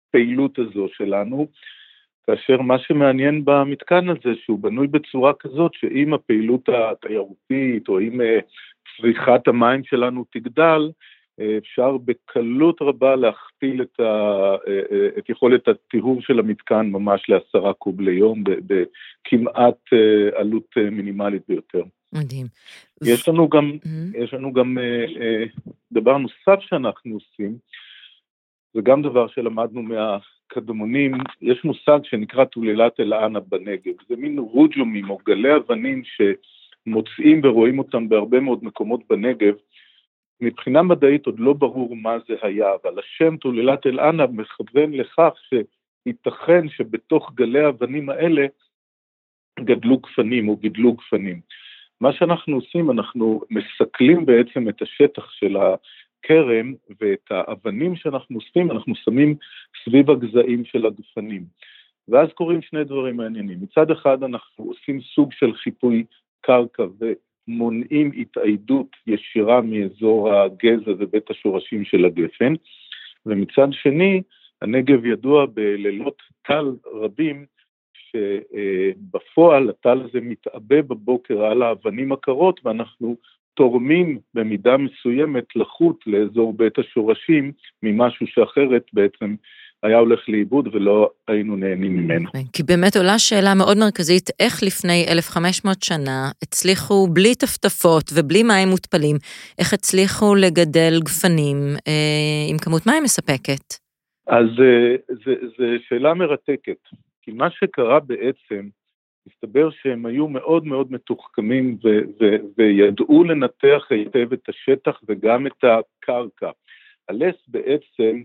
הפעילות הזו שלנו, כאשר מה שמעניין במתקן הזה שהוא בנוי בצורה כזאת שאם הפעילות התיירותית או אם אה, צריכת המים שלנו תגדל, אה, אפשר בקלות רבה להכפיל את, ה, אה, את יכולת הטיהור של המתקן ממש לעשרה קוב ליום בכמעט עלות מינימלית ביותר. מדהים. יש לנו גם, mm-hmm. יש לנו גם אה, אה, דבר נוסף שאנחנו עושים, זה גם דבר שלמדנו מהקדמונים, יש מושג שנקרא תוללת אל-ענה בנגב, זה מין רוג'ומים או גלי אבנים שמוצאים ורואים אותם בהרבה מאוד מקומות בנגב, מבחינה מדעית עוד לא ברור מה זה היה, אבל השם תוללת אל-ענה מכוון לכך שייתכן שבתוך גלי האבנים האלה גדלו גפנים או גידלו גפנים. מה שאנחנו עושים, אנחנו מסכלים בעצם את השטח של הכרם ואת האבנים שאנחנו אוספים, אנחנו שמים סביב הגזעים של הגפנים. ואז קורים שני דברים מעניינים. מצד אחד אנחנו עושים סוג של חיפוי קרקע ומונעים התאיידות ישירה מאזור הגזע ובית השורשים של הגפן, ומצד שני, הנגב ידוע בלילות טל רבים שבפועל הטל הזה מתעבה בבוקר על האבנים הקרות ואנחנו תורמים במידה מסוימת לחות לאזור בית השורשים ממשהו שאחרת בעצם היה הולך לאיבוד ולא היינו נהנים ממנו. כן, כי באמת עולה שאלה מאוד מרכזית, איך לפני 1,500 שנה הצליחו בלי טפטפות ובלי מים מותפלים, איך הצליחו לגדל גפנים אה, עם כמות מים מספקת? אז אה, זו שאלה מרתקת. כי מה שקרה בעצם, מסתבר שהם היו מאוד מאוד מתוחכמים ו- ו- וידעו לנתח היטב את השטח וגם את הקרקע. הלס בעצם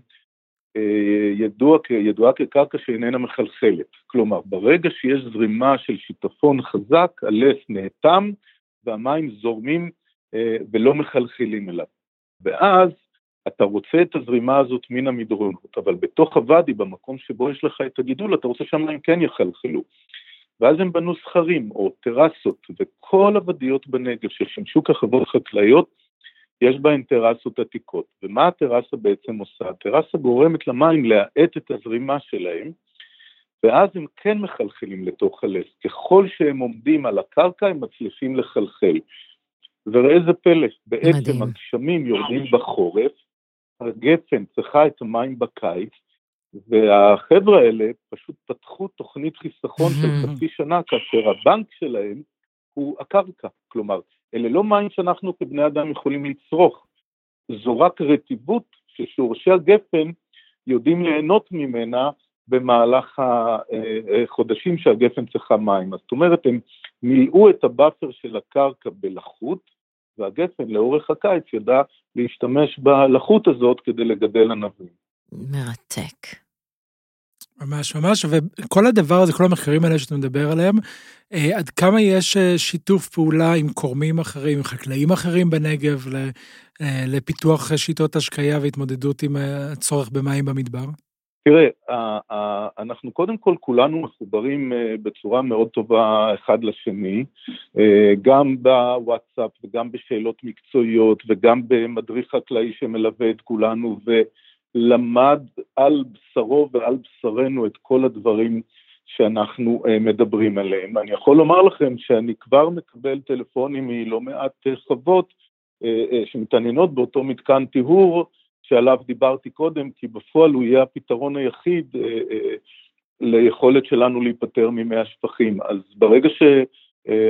ידוע, ידועה כקרקע שאיננה מחלחלת. כלומר, ברגע שיש זרימה של שיטפון חזק, הלס נאטם והמים זורמים אה, ולא מחלחלים אליו. ואז אתה רוצה את הזרימה הזאת מן המדרונות, אבל בתוך הוואדי, במקום שבו יש לך את הגידול, אתה רוצה שהמים כן יחלחלו. ואז הם בנו סכרים או טרסות, וכל הוודיות בנגב ששימשו כחוות חקלאיות, יש בהן טרסות עתיקות. ומה הטרסה בעצם עושה? הטרסה גורמת למים להאט את הזרימה שלהם, ואז הם כן מחלחלים לתוך הלס. ככל שהם עומדים על הקרקע, הם מצליחים לחלחל. וראה איזה פלא, בעצם הגשמים יורדים בחורף, הגפן צריכה את המים בקיץ, והחבר'ה האלה פשוט פתחו תוכנית חיסכון של חצי שנה, כאשר הבנק שלהם הוא הקרקע. כלומר, אלה לא מים שאנחנו כבני אדם יכולים לצרוך, זו רק רטיבות ששורשי הגפן יודעים ליהנות ממנה במהלך החודשים אה, אה, שהגפן צריכה מים. אז זאת אומרת, הם מילאו את ה buffer של הקרקע בלחות, והגפן לאורך הקיץ ידע להשתמש בלחות הזאת כדי לגדל ענבים. מרתק. ממש ממש, וכל הדבר הזה, כל המחקרים האלה שאתה מדבר עליהם, אה, עד כמה יש אה, שיתוף פעולה עם קורמים אחרים, עם חקלאים אחרים בנגב, אה, לפיתוח שיטות השקיה והתמודדות עם הצורך במים במדבר? תראה, אנחנו קודם כל כולנו מחוברים בצורה מאוד טובה אחד לשני, גם בוואטסאפ וגם בשאלות מקצועיות וגם במדריך חקלאי שמלווה את כולנו ולמד על בשרו ועל בשרנו את כל הדברים שאנחנו אה, מדברים עליהם. אני יכול לומר לכם שאני כבר מקבל טלפונים מלא מעט חוות שמתעניינות באותו מתקן טיהור, שעליו דיברתי קודם, כי בפועל הוא יהיה הפתרון היחיד אה, אה, ליכולת שלנו להיפטר ממי השפכים. אז ברגע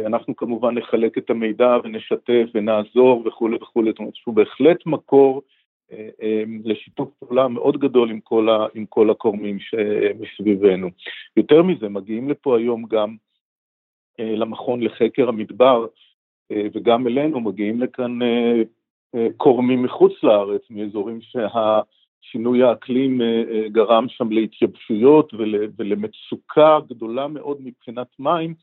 אנחנו כמובן נחלק את המידע ונשתף ונעזור וכולי וכולי, זאת אומרת שהוא בהחלט מקור לשיתוף פעולה מאוד גדול עם כל, ה, עם כל הקורמים שמסביבנו. יותר מזה, מגיעים לפה היום גם למכון לחקר המדבר, וגם אלינו מגיעים לכאן קורמים מחוץ לארץ, מאזורים שהשינוי האקלים גרם שם להתייבשויות ול, ולמצוקה גדולה מאוד מבחינת מים,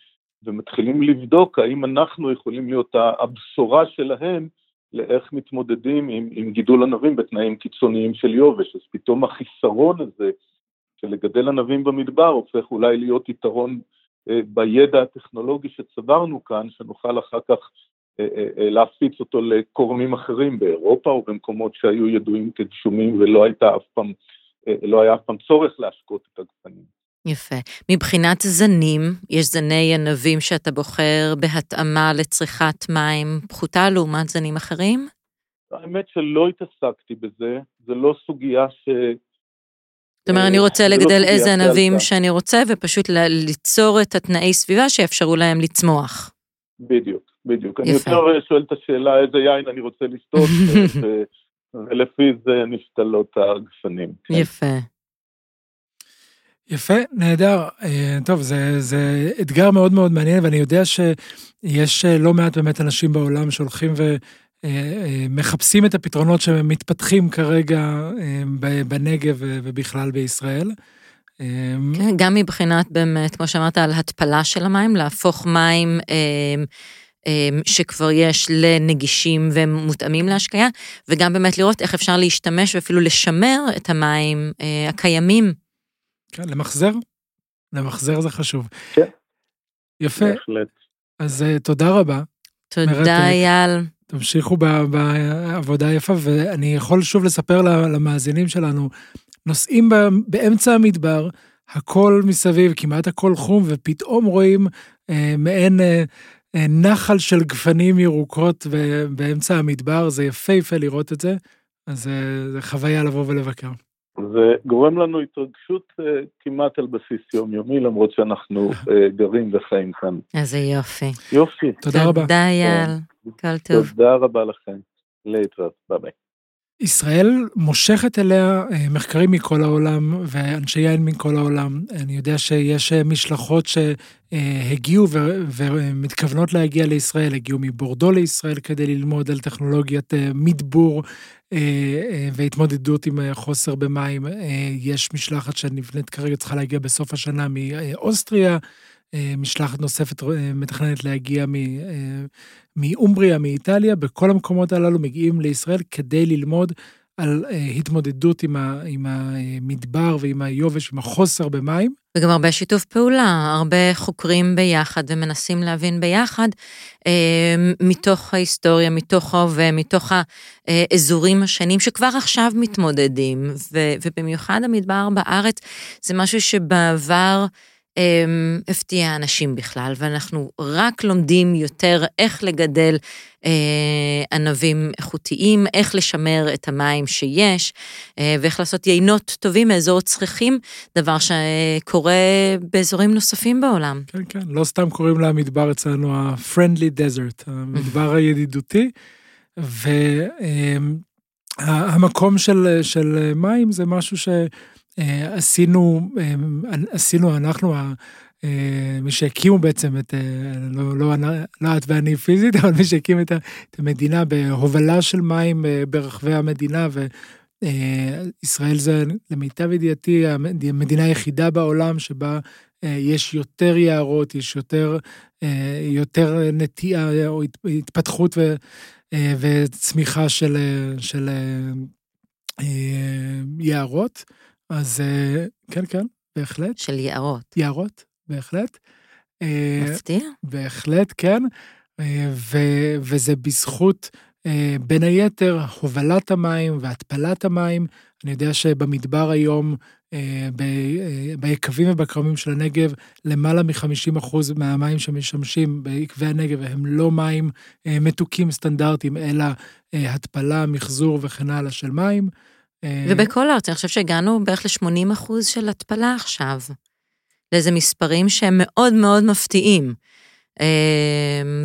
ומתחילים לבדוק האם אנחנו יכולים להיות הבשורה שלהם לאיך מתמודדים עם, עם גידול ענבים בתנאים קיצוניים של יובש, אז פתאום החיסרון הזה של לגדל ענבים במדבר הופך אולי להיות יתרון אה, בידע הטכנולוגי שצברנו כאן, שנוכל אחר כך אה, אה, להפיץ אותו לקורמים אחרים באירופה או במקומות שהיו ידועים כגשומים ולא הייתה אף פעם, לא היה אף פעם צורך להשקות את הגפנים. יפה. מבחינת זנים, יש זני ענבים שאתה בוחר בהתאמה לצריכת מים פחותה לעומת זנים אחרים? האמת שלא התעסקתי בזה, זה לא סוגיה ש... זאת אומרת, אני רוצה לא לגדל לא איזה ענבים שאני רוצה, ופשוט ליצור את התנאי סביבה שיאפשרו להם לצמוח. בדיוק, בדיוק. יפה. אני יותר שואל את השאלה איזה יין אני רוצה לשתות, <laughs> ולפי זה נשתלות הגפנים. כן. יפה. יפה, נהדר. אה, טוב, זה, זה אתגר מאוד מאוד מעניין, ואני יודע שיש אה, לא מעט באמת אנשים בעולם שהולכים ומחפשים אה, את הפתרונות שמתפתחים כרגע בנגב ובכלל בישראל. כן, גם מבחינת באמת, כמו שאמרת, על התפלה של המים, להפוך מים שכבר יש לנגישים ומותאמים להשקיה, וגם באמת לראות איך אפשר להשתמש ואפילו לשמר את המים הקיימים כן, למחזר? למחזר זה חשוב. כן. יפה. בהחלט. אז uh, תודה רבה. תודה, אייל. תמשיכו בעבודה היפה, ואני יכול שוב לספר למאזינים שלנו, נוסעים באמצע המדבר, הכל מסביב, כמעט הכל חום, ופתאום רואים אה, מעין אה, אה, נחל של גפנים ירוקות באמצע המדבר, זה יפהפה לראות את זה, אז אה, זה חוויה לבוא ולבקר. זה גורם לנו התרגשות uh, כמעט על בסיס יומיומי, למרות שאנחנו uh, גרים וחיים כאן. איזה יופי. יופי. תודה רבה. תודה אייל, כל טוב. תודה רבה לכם. להתראות, ביי ביי. ישראל מושכת אליה אה, מחקרים מכל העולם ואנשי יין מכל העולם. אני יודע שיש משלחות שהגיעו ומתכוונות להגיע לישראל, הגיעו מבורדו לישראל כדי ללמוד על טכנולוגיית מדבור והתמודדות עם חוסר במים. יש משלחת שנבנית כרגע, צריכה להגיע בסוף השנה מאוסטריה. משלחת נוספת מתכננת להגיע מאומבריה, מאיטליה, בכל המקומות הללו מגיעים לישראל כדי ללמוד על התמודדות עם, המדבר ועם היובש, עם החוסר במים. וגם הרבה שיתוף פעולה, הרבה חוקרים ביחד ומנסים להבין ביחד אה, מתוך ההיסטוריה, מתוך ההווה, מתוך האזורים השונים שכבר עכשיו מתמודדים, ובמיוחד המדבר בארץ זה משהו שבעבר הפתיע אנשים בכלל, ואנחנו רק לומדים יותר איך לגדל אה, ענבים איכותיים, איך לשמר את המים שיש, אה, ואיך לעשות יינות טובים מאזור צריכים, דבר שקורה באזורים נוספים בעולם. כן, כן, לא סתם קוראים למדבר אצלנו ה-friendly desert, המדבר הידידותי, והמקום של, של מים זה משהו ש... עשינו, אה, עשינו אנחנו, אה, מי שהקימו בעצם את, לא, לא, לא את ואני פיזית, אבל מי שהקים את המדינה בהובלה של מים ברחבי המדינה, וישראל זה למיטב ידיעתי המדינה היחידה בעולם שבה יש יותר יערות, יש יותר, יותר נטייה או התפתחות ו, וצמיחה של, של יערות. אז אה, כן, כן, בהחלט. של יערות. יערות, בהחלט. אה, מפתיע. בהחלט, כן. אה, ו- וזה בזכות, בין היתר, הובלת המים והתפלת המים. אני יודע שבמדבר היום, ביקבים ובכרמים של הנגב, למעלה מ-50% מהמים שמשמשים בעקבי הנגב הם לא מים מתוקים סטנדרטיים, אלא התפלה, מחזור וכן הלאה של מים. אה, ובכל הארץ, אני חושבת שהגענו בערך ל-80 אחוז של התפלה עכשיו. לאיזה מספרים שהם מאוד מאוד מפתיעים.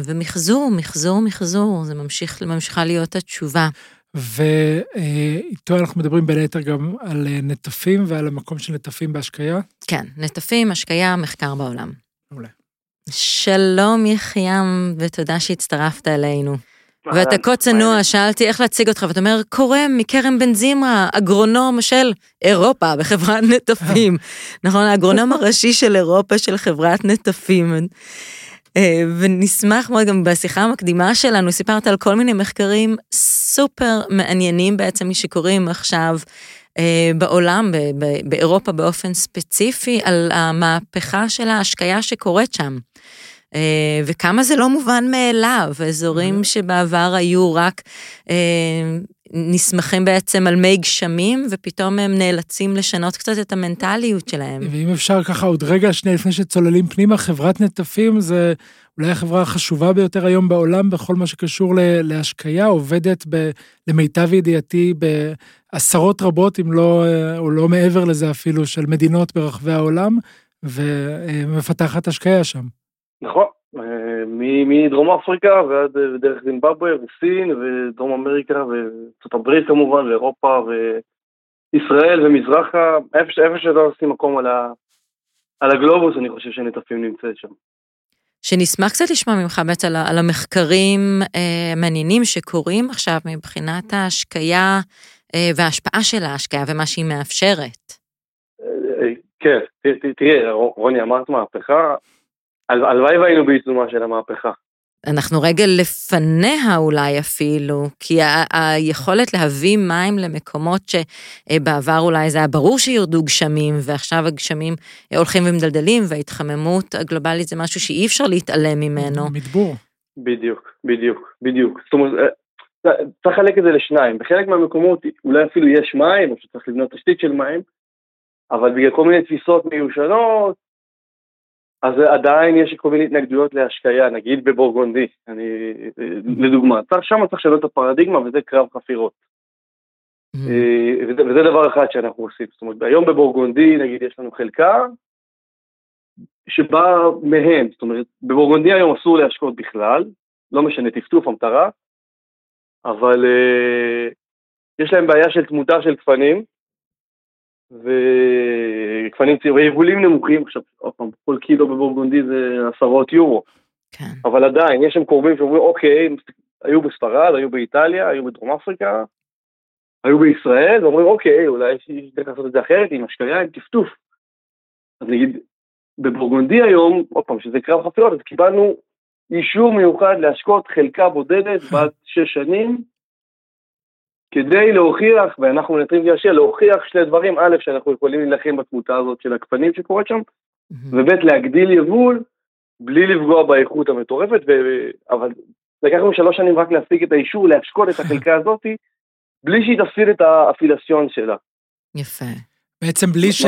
ומחזור, מחזור, מחזור, זה ממשיך, ממשיכה להיות התשובה. ואיתו אנחנו מדברים בין היתר גם על נטפים ועל המקום של נטפים בהשקיה. כן, נטפים, השקיה, מחקר בעולם. מעולה. שלום יחיעם, ותודה שהצטרפת אלינו. ואתה כה צנוע, שאלתי איך להציג אותך, ואתה אומר, קורם מכרם בן זמרה, אגרונום של אירופה בחברת נטפים. <laughs> נכון, האגרונום הראשי של אירופה של חברת נטפים. אה, ונשמח מאוד, גם בשיחה המקדימה שלנו, סיפרת על כל מיני מחקרים סופר מעניינים בעצם שקורים עכשיו אה, בעולם, באירופה באופן ספציפי, על המהפכה של ההשקיה שקורית שם. אה, וכמה זה לא מובן מאליו, אזורים שבעבר היו רק נסמכים בעצם על מי גשמים, ופתאום הם נאלצים לשנות קצת את המנטליות שלהם. ואם אפשר ככה עוד רגע, שנייה לפני שצוללים פנימה, חברת נטפים זה אולי החברה החשובה ביותר היום בעולם בכל מה שקשור להשקיה, עובדת ב, למיטב ידיעתי בעשרות רבות, אם לא, או לא מעבר לזה אפילו, של מדינות ברחבי העולם, ומפתחת השקיה שם. נכון, מדרום אפריקה ועד דרך זימבבואה וסין ודרום אמריקה וארצות הברית כמובן ואירופה וישראל ומזרחה, איפה שלא עושים מקום על, ה, על הגלובוס, אני חושב שנטפים נמצאת שם. שנשמח קצת לשמוע ממך באמת על, על המחקרים אה, מעניינים שקורים עכשיו מבחינת ההשקיה אה, וההשפעה של ההשקיה ומה שהיא מאפשרת. אה, כן, תראה, רוני, אמרת מהפכה, הלוואי והיינו בעיצומה של המהפכה. אנחנו רגע לפניה אולי אפילו, כי היכולת להביא מים למקומות שבעבר אולי זה היה ברור שירדו גשמים, ועכשיו הגשמים הולכים ומדלדלים, וההתחממות הגלובלית זה משהו שאי אפשר להתעלם ממנו. מדבור. בדיוק, בדיוק, בדיוק. זאת אומרת, אה, צריך לחלק את זה לשניים. בחלק מהמקומות אולי אפילו יש מים, או שצריך לבנות תשתית של מים, אבל בגלל כל מיני תפיסות מיושנות, אז עדיין יש כל מיני התנגדויות להשקיה, נגיד בבורגונדי, אני, לדוגמה, שם צריך לשנות את הפרדיגמה וזה קרב חפירות. Mm-hmm. אה, וזה, וזה דבר אחד שאנחנו עושים, זאת אומרת, היום בבורגונדי נגיד יש לנו חלקה שבאה מהם, זאת אומרת, בבורגונדי היום אסור להשקות בכלל, לא משנה, טפטוף, המטרה, אבל uh, יש להם בעיה של תמותה של גפנים, וגפנים צעירים, ויבולים נמוכים, עכשיו, עוד פעם, כל קילו בבורגונדי זה עשרות יורו. כן. אבל עדיין, יש שם קרובים שאומרים, אוקיי, היו בספרד, היו באיטליה, היו בדרום אפריקה, היו בישראל, ואומרים, אוקיי, אולי יש דרך לעשות את זה אחרת, עם השקיה, עם טפטוף. אז נגיד, בבורגונדי היום, עוד פעם, שזה קרב חפירות, אז קיבלנו אישור מיוחד להשקות חלקה בודדת <laughs> בת שש שנים, כדי להוכיח, ואנחנו מנטרים גרשיה, להוכיח שני דברים, א', שאנחנו יכולים להילחם בתמותה הזאת של הגפנים שקורית שם, וב', להגדיל יבול בלי לפגוע באיכות המטורפת, ו... אבל לקח לנו שלוש שנים רק להשיג את האישור להשקות את החלקה <laughs> הזאת, בלי שהיא תפסיד את האפילסיון שלה. יפה. בעצם בלי, ש...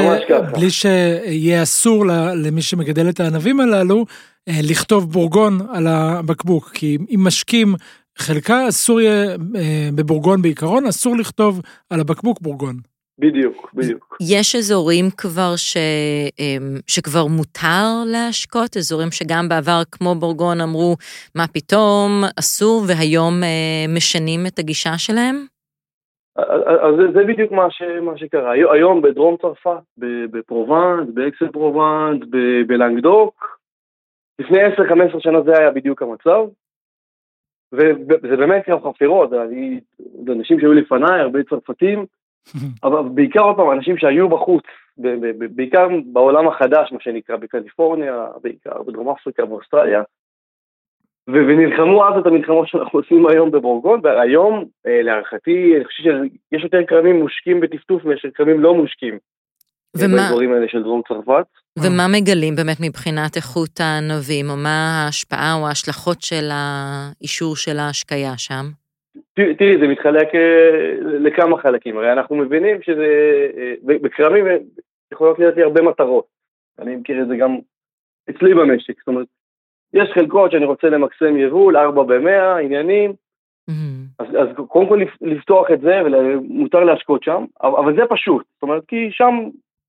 בלי שיהיה אסור למי שמגדל את הענבים הללו, אה, לכתוב בורגון על הבקבוק, כי אם משקים חלקה אסור יהיה, אה, בבורגון בעיקרון, אסור לכתוב על הבקבוק בורגון. בדיוק, בדיוק. יש אזורים כבר ש... אמ, שכבר מותר להשקות, אזורים שגם בעבר, כמו בורגון, אמרו, מה פתאום, אסור, והיום אה, משנים את הגישה שלהם? אז זה, זה בדיוק מה, ש, מה שקרה. היום בדרום צרפת, בפרובנס, באקס אן פרובנס, בלנגדוק, לפני 10-15 שנה זה היה בדיוק המצב. וזה באמת קרב חפירות, זה אנשים שהיו לפניי, הרבה צרפתים, <laughs> אבל בעיקר עוד פעם, אנשים שהיו בחוץ, בעיקר בעולם החדש, מה שנקרא, בקליפורניה, בעיקר בדרום אפריקה, באוסטרליה, ונלחמו אז את המלחמות שאנחנו עושים היום בבורגון, והיום, אה, להערכתי, אני חושב שיש יותר כרמים מושקים בטפטוף מאשר כרמים לא מושקים. ומה... באזורים האלה של דרום צרפת. ומה מגלים באמת מבחינת איכות הענבים, או מה ההשפעה או ההשלכות של האישור של ההשקיה שם? תראי, זה מתחלק אה, לכמה חלקים, הרי אנחנו מבינים שזה, אה, בכרמים יכולות להיות לי הרבה מטרות. אני מכיר את זה גם אצלי במשק, זאת אומרת, יש חלקות שאני רוצה למקסם יבול, 4 ב-100, עניינים, mm-hmm. אז, אז קודם כל לפתוח את זה, ומותר להשקות שם, אבל זה פשוט, זאת אומרת, כי שם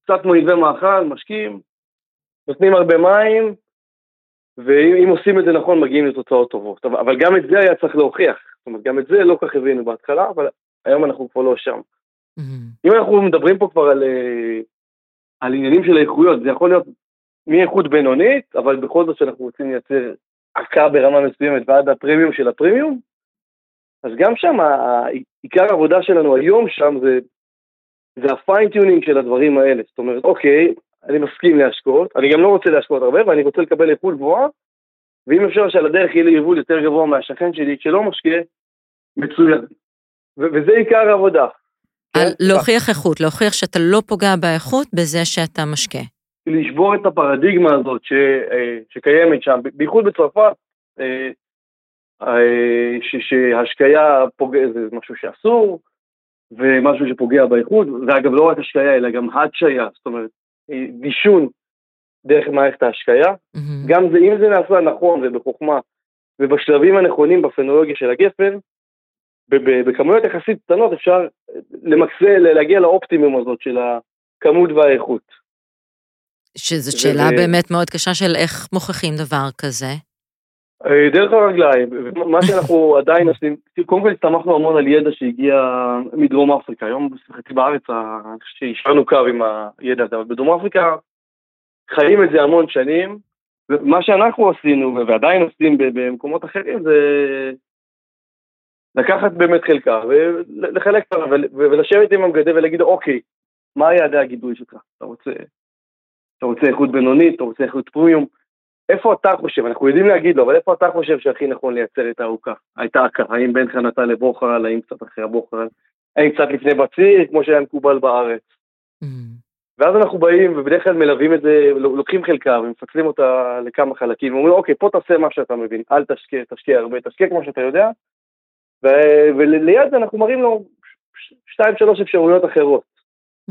קצת כמו ענבי מאכל, משקים, נותנים הרבה מים, ואם עושים את זה נכון, מגיעים לתוצאות טובות. אבל גם את זה היה צריך להוכיח. זאת אומרת, גם את זה לא כך הבינו בהתחלה, אבל היום אנחנו כבר לא שם. Mm-hmm. אם אנחנו מדברים פה כבר על, אה, על עניינים של איכויות, זה יכול להיות מאיכות בינונית, אבל בכל זאת שאנחנו רוצים לייצר עקה ברמה מסוימת ועד הפרימיום של הפרימיום, אז גם שם, עיקר העבודה שלנו היום שם זה, זה ה fine-tuning של הדברים האלה. זאת אומרת, אוקיי, אני מסכים להשקות, אני גם לא רוצה להשקות הרבה, ואני רוצה לקבל איכות גבוהה, ואם אפשר שעל הדרך יהיה לי יבול יותר גבוה מהשכן שלי שלא משקה, מצוין. וזה עיקר העבודה. על כן? להוכיח איכות, להוכיח שאתה לא פוגע באיכות בזה שאתה משקה. לשבור את הפרדיגמה הזאת ש, אה, שקיימת שם, בייחוד בצרפת, אה, אה, שהשקיה פוגע, זה משהו שאסור, ומשהו שפוגע באיכות, ואגב לא רק השקיה אלא גם הדשיה, זאת אומרת דישון דרך מערכת ההשקיה, mm-hmm. גם זה, אם זה נעשה נכון ובחוכמה ובשלבים הנכונים בפנולוגיה של הגפן, בכמויות יחסית קטנות אפשר למקסל, להגיע לאופטימום הזאת של הכמות והאיכות. שזו שאלה ו... באמת מאוד קשה של איך מוכיחים דבר כזה. אה, דרך הרגליים, מה שאנחנו עדיין עושים, קודם כל הסתמכנו המון על ידע שהגיע מדרום אפריקה, היום חצי בארץ שהשארנו קו עם הידע הזה, אבל בדרום אפריקה חיים את זה המון שנים, ומה שאנחנו עשינו ועדיין עושים במקומות אחרים זה לקחת באמת חלקה ולחלק ולשבת עם המגדל ולהגיד אוקיי, מה יעדי הגידול שלך? אתה רוצה, אתה רוצה איכות בינונית, אתה רוצה איכות פרומיום, איפה אתה חושב, אנחנו יודעים להגיד לו, אבל איפה אתה חושב שהכי נכון לייצר את הארוכה? הייתה הכרה, האם בין חנתה לבוכרל, האם קצת אחרי הבוכרל, האם קצת לפני בציר, כמו שהיה מקובל בארץ. Mm. ואז אנחנו באים ובדרך כלל מלווים את זה, לוקחים חלקה ומפצלים אותה לכמה חלקים, ואומרים אוקיי, פה תעשה מה שאתה מבין, אל תשקיע, תשקיע הרבה, תשקיע כמו שאתה יודע, ו- וליד זה אנחנו מראים לו שתיים שלוש אפשרויות אחרות.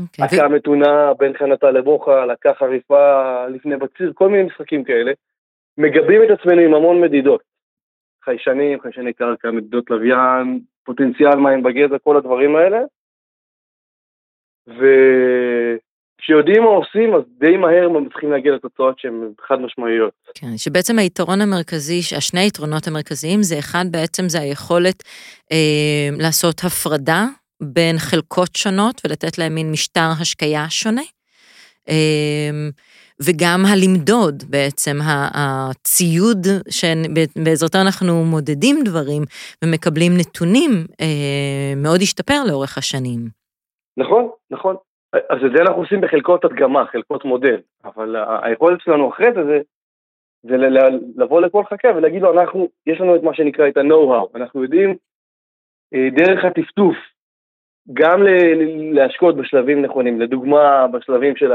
Okay. אוקיי. עקה מתונה בין חנתה לבוכרל, עקה חריפה לפני בציר, כל מיני משחקים כאלה. מגבים את עצמנו עם המון מדידות. חיישנים, חיישני קרקע, מדידות לוויין, פוטנציאל מים בגזע, כל הדברים האלה. וכשיודעים מה עושים, אז די מהר הם צריכים להגיע לתוצאות שהן חד משמעיות. כן, שבעצם היתרון המרכזי, השני היתרונות המרכזיים זה אחד בעצם זה היכולת אה, לעשות הפרדה בין חלקות שונות ולתת להם מין משטר השקיה שונה. אה, וגם הלמדוד בעצם, הציוד שבעזרתו אנחנו מודדים דברים ומקבלים נתונים, אה, מאוד השתפר לאורך השנים. נכון, נכון. אז את זה אנחנו עושים בחלקות הדגמה, חלקות מודל, אבל היכולת שלנו אחרי זה, זה, זה לבוא לכל חכה ולהגיד לו, אנחנו, יש לנו את מה שנקרא את ה-know-how, אנחנו יודעים אה, דרך הטפטוף, גם להשקות בשלבים נכונים, לדוגמה בשלבים של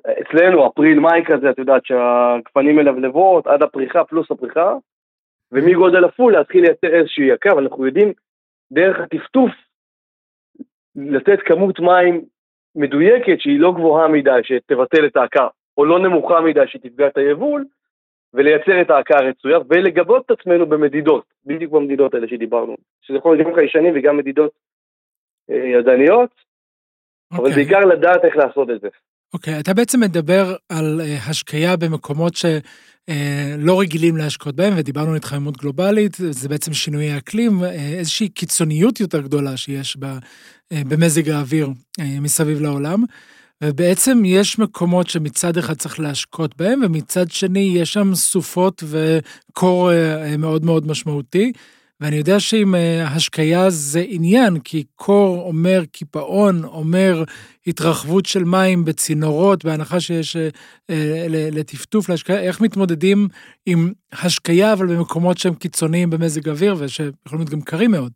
אצלנו, אפריל-מאי כזה, את יודעת שהגפנים מלבלבות עד הפריחה פלוס הפריחה, ומגודל הפול להתחיל לייצר איזושהי יקה, אבל אנחנו יודעים דרך הטפטוף לתת כמות מים מדויקת שהיא לא גבוהה מדי, שתבטל את העקה, או לא נמוכה מדי שתפגע את היבול, ולייצר את העקה הרצויה, ולגבות את עצמנו במדידות, בדיוק במדידות האלה שדיברנו, שזה יכול להיות גם חיישנים וגם מדידות אה, ידניות, okay. אבל אוקיי. בעיקר לדעת איך לעשות את זה. אוקיי, okay, אתה בעצם מדבר על uh, השקיה במקומות שלא uh, רגילים להשקות בהם, ודיברנו על התחממות גלובלית, זה בעצם שינויי אקלים, uh, איזושהי קיצוניות יותר גדולה שיש במזג האוויר מסביב לעולם. ובעצם יש מקומות שמצד אחד צריך להשקות בהם, ומצד שני יש שם סופות וקור מאוד מאוד משמעותי. ואני יודע שעם אה, השקיה זה עניין, כי קור אומר קיפאון, אומר התרחבות של מים בצינורות, בהנחה שיש אה, אה, לטפטוף להשקיה, איך מתמודדים עם השקיה, אבל במקומות שהם קיצוניים במזג אוויר, ושיכולים להיות גם קרים מאוד?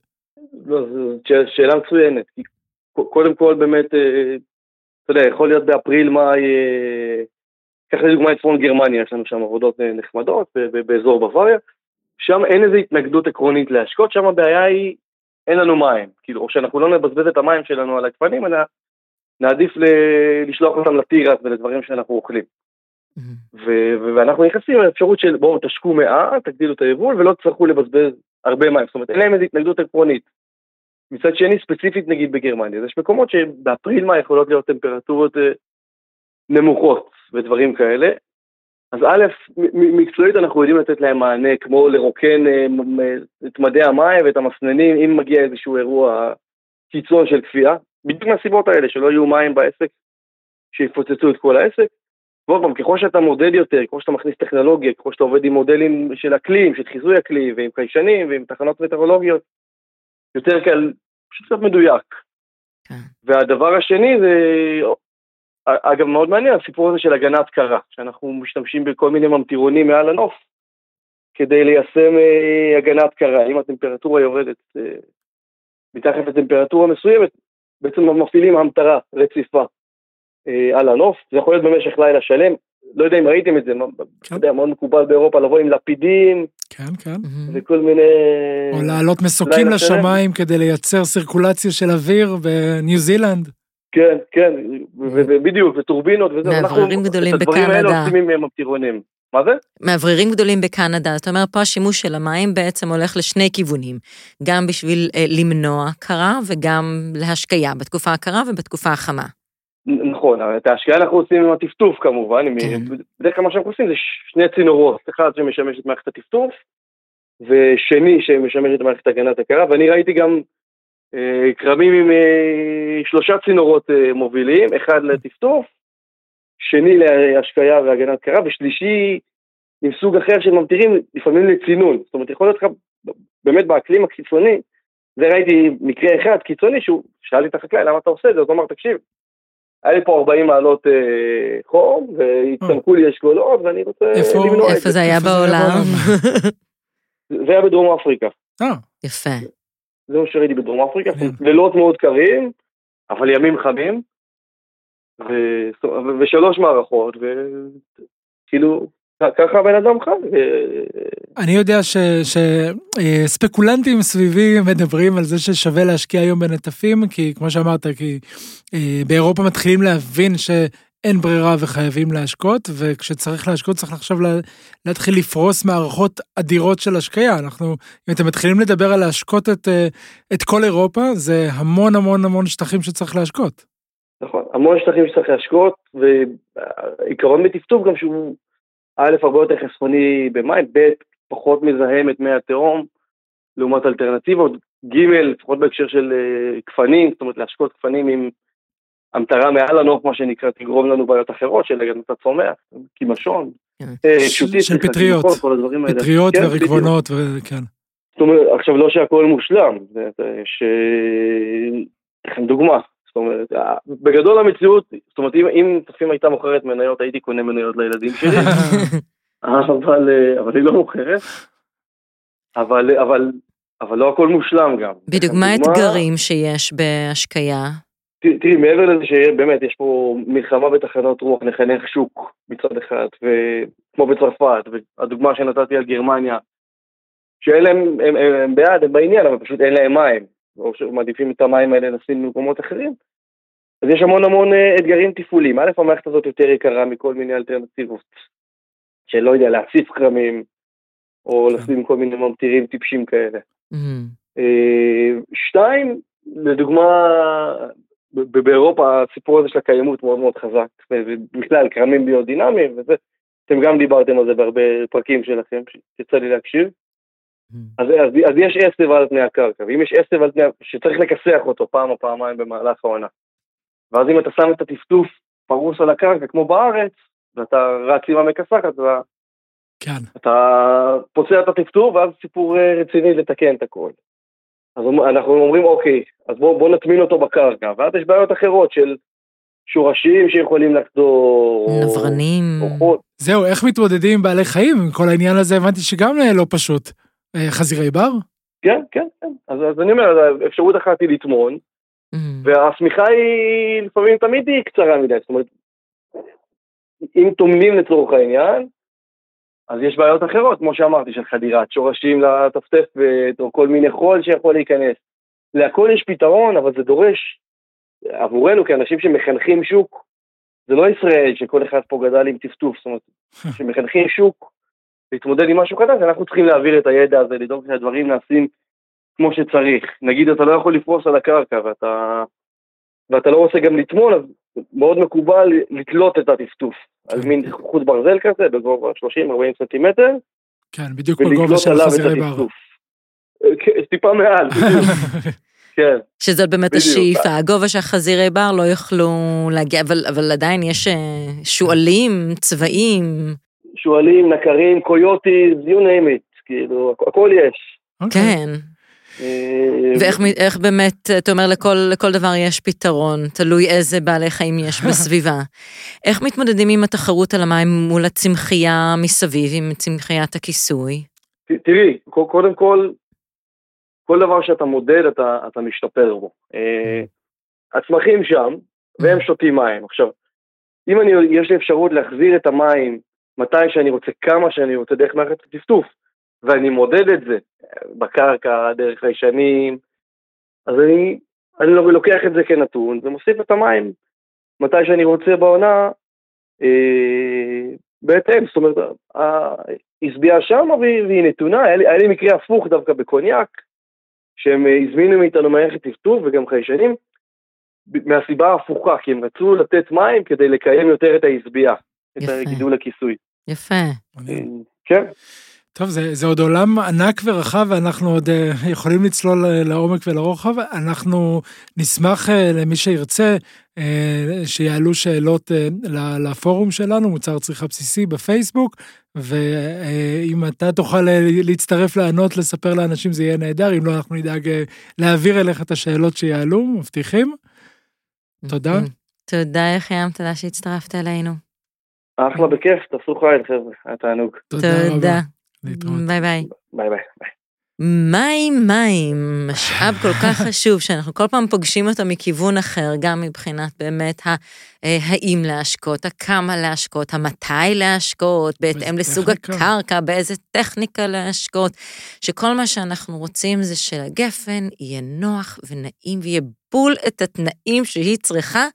לא, זו שאלה מצוינת. קודם כל, באמת, אתה יודע, יכול להיות באפריל, מאי, קח לדוגמה את צפון גרמניה, יש לנו שם עבודות נחמדות באזור בוואריה. שם אין איזו התנגדות עקרונית להשקות, שם הבעיה היא, אין לנו מים. כאילו, או שאנחנו לא נבזבז את המים שלנו על הגפנים, אלא נעדיף ל- לשלוח אותם לתירס ולדברים שאנחנו אוכלים. Mm-hmm. ו- ואנחנו נכנסים לאפשרות של בואו תשקו מעט, תגדילו את היבול ולא תצטרכו לבזבז הרבה מים. זאת אומרת, אין להם איזו התנגדות עקרונית. מצד שני, ספציפית נגיד בגרמניה, יש מקומות שבאפריל מה יכולות להיות טמפרטורות אה, נמוכות ודברים כאלה, אז א', מקצועית אנחנו יודעים לתת להם מענה, כמו לרוקן אה, את מדי המים ואת המסננים, אם מגיע איזשהו אירוע קיצון של כפייה, בדיוק מהסיבות האלה, שלא יהיו מים בעסק, שיפוצצו את כל העסק. ועוד פעם, ככל שאתה מודד יותר, ככל שאתה מכניס טכנולוגיה, ככל שאתה עובד עם מודלים של אקלים, של חיזוי אקלים, ועם חיישנים, ועם תחנות מטרולוגיות, יותר קל, פשוט קצת מדויק. כן. והדבר השני זה אגב, מאוד מעניין הסיפור הזה של הגנת קרה, שאנחנו משתמשים בכל מיני ממטירונים מעל הנוף כדי ליישם אה, הגנת קרה. אם הטמפרטורה יורדת אה, מתחת לטמפרטורה מסוימת, בעצם מפעילים המטרה רציפה אה, על הנוף, זה יכול להיות במשך לילה שלם. לא יודע אם ראיתם את זה, כן. אתה יודע, מאוד מקובל באירופה לבוא עם לפידים. כן, כן. וכל מיני... או לעלות מסוקים לשמיים כדי לייצר סירקולציה של אוויר בניו זילנד. כן, כן, ובדיוק, וטורבינות וזה, מאווררים גדולים בקנדה. את הדברים האלה עושים עם המטירונים. מה זה? מאווררים גדולים בקנדה, זאת אומרת, פה השימוש של המים בעצם הולך לשני כיוונים, גם בשביל אה, למנוע קרה וגם להשקיה בתקופה הקרה ובתקופה החמה. נכון, את ההשקיה אנחנו עושים עם הטפטוף כמובן, כן. בדרך כלל מה שאנחנו עושים זה שני צינורות, אחד שמשמש את מערכת הטפטוף, ושני שמשמש את מערכת הגנת הקרה, ואני ראיתי גם כרמים עם אה, שלושה צינורות אה, מובילים, אחד לטפטוף, שני להשקיה והגנת קרה, ושלישי עם סוג אחר של ממטירים, לפעמים לצינון. זאת אומרת, יכול להיות לך, באמת באקלים הקיצוני, זה ראיתי מקרה אחד קיצוני, שהוא, שאלתי את החקלאי, למה אתה עושה את זה? אז הוא אמר, תקשיב, היה לי פה 40 מעלות אה, חום, והצטמקו לי אשכולות, ואני רוצה למנוע את זה. איפה זה היה בעולם? <laughs> זה היה בדרום אפריקה. יפה. זה מה שראיתי בדרום אפריקה. לילות מאוד קרים, אבל ימים חמים, ו... ושלוש מערכות, וכאילו, ככה הבן אדם חי. אני יודע שספקולנטים ש... סביבי מדברים על זה ששווה להשקיע היום בנטפים, כי כמו שאמרת, כי אה, באירופה מתחילים להבין. אין ברירה וחייבים להשקות, וכשצריך להשקות צריך עכשיו להתחיל לפרוס מערכות אדירות של השקיה. אנחנו, אם אתם מתחילים לדבר על להשקות את, אה, את כל אירופה, זה המון המון המון שטחים שצריך להשקות. נכון, המון שטחים שצריך להשקות, ועיקרון בטפטוף גם שהוא א', הרבה יותר חסכוני במים, ב', פחות מזהם את מי התהום, לעומת אלטרנטיבות, ג', לפחות בהקשר של גפנים, אה, זאת אומרת להשקות גפנים עם המטרה מעל הנוף, מה שנקרא, תגרום לנו בעיות אחרות של הגנת הצומח, קימשון, כן. אה, של פטריות, פטריות כן, ורקבונות, וכן. זאת אומרת, עכשיו לא שהכל מושלם, יש לכם דוגמה, זאת אומרת, אה, בגדול המציאות, זאת אומרת, אם צופים הייתה מוכרת מניות, הייתי קונה מניות לילדים שלי, <laughs> אבל, אה, אבל היא לא מוכרת, אבל, אבל, אבל לא הכל מושלם גם. בדיוק, מה האתגרים שיש בהשקיה? תראי, מעבר לזה שבאמת יש פה מלחמה בתחנות רוח, נחנך שוק מצד אחד, וכמו בצרפת, והדוגמה שנתתי על גרמניה, שאלה הם, הם, הם, הם בעד, הם בעניין, אבל פשוט אין להם מים, או שמעדיפים את המים האלה לשים במקומות אחרים. אז יש המון המון אה, אתגרים תפעוליים. א', המערכת הזאת יותר יקרה מכל מיני אלטרנטיבות, שלא יודע, להציף כרמים, או כן. לשים כל מיני ממטירים טיפשים כאלה. אה, שתיים, לדוגמה, באירופה הסיפור הזה של הקיימות מאוד מאוד חזק, ובכלל כרמים ביודינמיים וזה, אתם גם דיברתם על זה בהרבה פרקים שלכם, שיצא לי להקשיב. Mm. אז, אז, אז יש עשב על פני הקרקע, ואם יש עשב על פני, שצריך לכסח אותו פעם או פעמיים במהלך העונה. ואז אם אתה שם את הטפטוף פרוס על הקרקע כמו בארץ, ואתה רץ עם המכסחת, כן. פוצע את הטפטוף, ואז סיפור אה, רציני לתקן את הכל. אז אנחנו אומרים, אוקיי, אז בואו בוא נטמין אותו בקרקע, ואז יש בעיות אחרות של שורשים שיכולים לחדור. נברנים. או זהו, איך מתמודדים עם בעלי חיים? עם כל העניין הזה הבנתי שגם לא פשוט. אה, חזירי בר? כן, כן, כן. אז, אז אני אומר, אפשרות אחת היא לטמון, mm-hmm. והשמיכה היא לפעמים תמיד היא קצרה מדי, זאת אומרת, אם טומנים לצורך העניין, אז יש בעיות אחרות, כמו שאמרתי, של חדירת שורשים לטפטפת, או כל מיני חול שיכול להיכנס. להכל יש פתרון, אבל זה דורש, עבורנו כאנשים שמחנכים שוק, זה לא ישראל שכל אחד פה גדל עם טפטוף, זאת אומרת, <laughs> שמחנכים שוק להתמודד עם משהו חדש, אנחנו צריכים להעביר את הידע הזה, לדאוג שהדברים נעשים כמו שצריך. נגיד, אתה לא יכול לפרוס על הקרקע, ואתה, ואתה לא רוצה גם לטמון, אז מאוד מקובל לתלות את הטפטוף על מין חוט ברזל כזה בגובה 30-40 סנטימטר. כן, בדיוק בגובה של חזירי בר. כן, טיפה מעל, <laughs> כן. שזאת באמת השאיפה, הגובה שהחזירי בר לא יוכלו להגיע, אבל, אבל עדיין יש אה, שועלים, צבעים. שועלים, נקרים, קויוטיז, you name it, כאילו, הכל יש. Okay. אוקיי. כן. ואיך באמת, אתה אומר, לכל, לכל דבר יש פתרון, תלוי איזה בעלי חיים יש <laughs> בסביבה. איך מתמודדים עם התחרות על המים מול הצמחייה מסביב, עם צמחיית הכיסוי? תראי, קודם כל, כל דבר שאתה מודד, אתה, אתה משתפר בו. אה, הצמחים שם, והם שותים מים. עכשיו, אם אני, יש לי אפשרות להחזיר את המים מתי שאני רוצה, כמה שאני רוצה, דרך מערכת הטפטוף, ואני מודד את זה בקרקע, דרך חיישנים, אז אני, אני לוקח את זה כנתון ומוסיף את המים מתי שאני רוצה בעונה, אה, בהתאם, זאת אומרת, היא השביעה שם והיא נתונה, היה לי, היה לי מקרה הפוך דווקא בקוניאק, שהם הזמינו מאיתנו מערכת טפטוף וגם חיישנים, מהסיבה ההפוכה, כי הם רצו לתת מים כדי לקיים יותר את ההשביעה, את הגידול הכיסוי. יפה. כן. טוב, זה, זה עוד עולם ענק ורחב, ואנחנו עוד uh, יכולים לצלול uh, לעומק ולרוחב. אנחנו נשמח uh, למי שירצה uh, שיעלו שאלות uh, לפורום שלנו, מוצר צריכה בסיסי בפייסבוק, ואם uh, אתה תוכל uh, להצטרף לענות, לספר לאנשים, זה יהיה נהדר, אם לא, אנחנו נדאג uh, להעביר אליך את השאלות שיעלו, מבטיחים. תודה. תודה, יחיעם, תודה שהצטרפת אלינו. אחלה בכיף, תעשו חייל חבר'ה, היה תענוג. תודה. להתראות. ביי ביי. ביי ביי. מים מים, משאב כל כך חשוב שאנחנו כל פעם פוגשים אותו מכיוון אחר, גם מבחינת באמת האם להשקות, הכמה להשקות, המתי להשקות, בהתאם לסוג הקרקע, באיזה טכניקה להשקות, שכל מה שאנחנו רוצים זה שלגפן יהיה נוח ונעים ויהיה בול את התנאים שהיא צריכה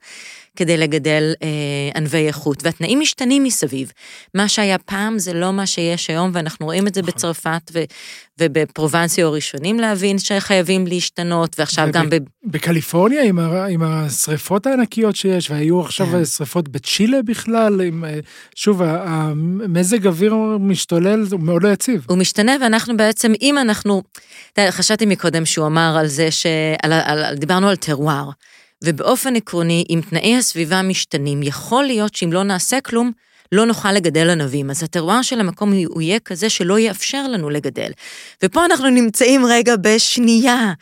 כדי לגדל אה, ענבי איכות, והתנאים משתנים מסביב. מה שהיה פעם זה לא מה שיש היום, ואנחנו רואים את זה נכון. בצרפת ו, ובפרובנסיו הראשונים להבין שחייבים להשתנות, ועכשיו גם ב... בקליפורניה עם, ה, עם השריפות הענקיות שיש, והיו עכשיו כן. שריפות בצ'ילה בכלל, עם, אה, שוב, המזג אוויר משתולל, הוא מאוד לא יציב. הוא משתנה, ואנחנו בעצם, אם אנחנו, חשבתי מקודם שהוא אמר על זה, שעל, על, על, דיברנו על טרואר. ובאופן עקרוני, אם תנאי הסביבה משתנים, יכול להיות שאם לא נעשה כלום, לא נוכל לגדל ענבים. אז הטרואר של המקום הוא יהיה כזה שלא יאפשר לנו לגדל. ופה אנחנו נמצאים רגע בשנייה.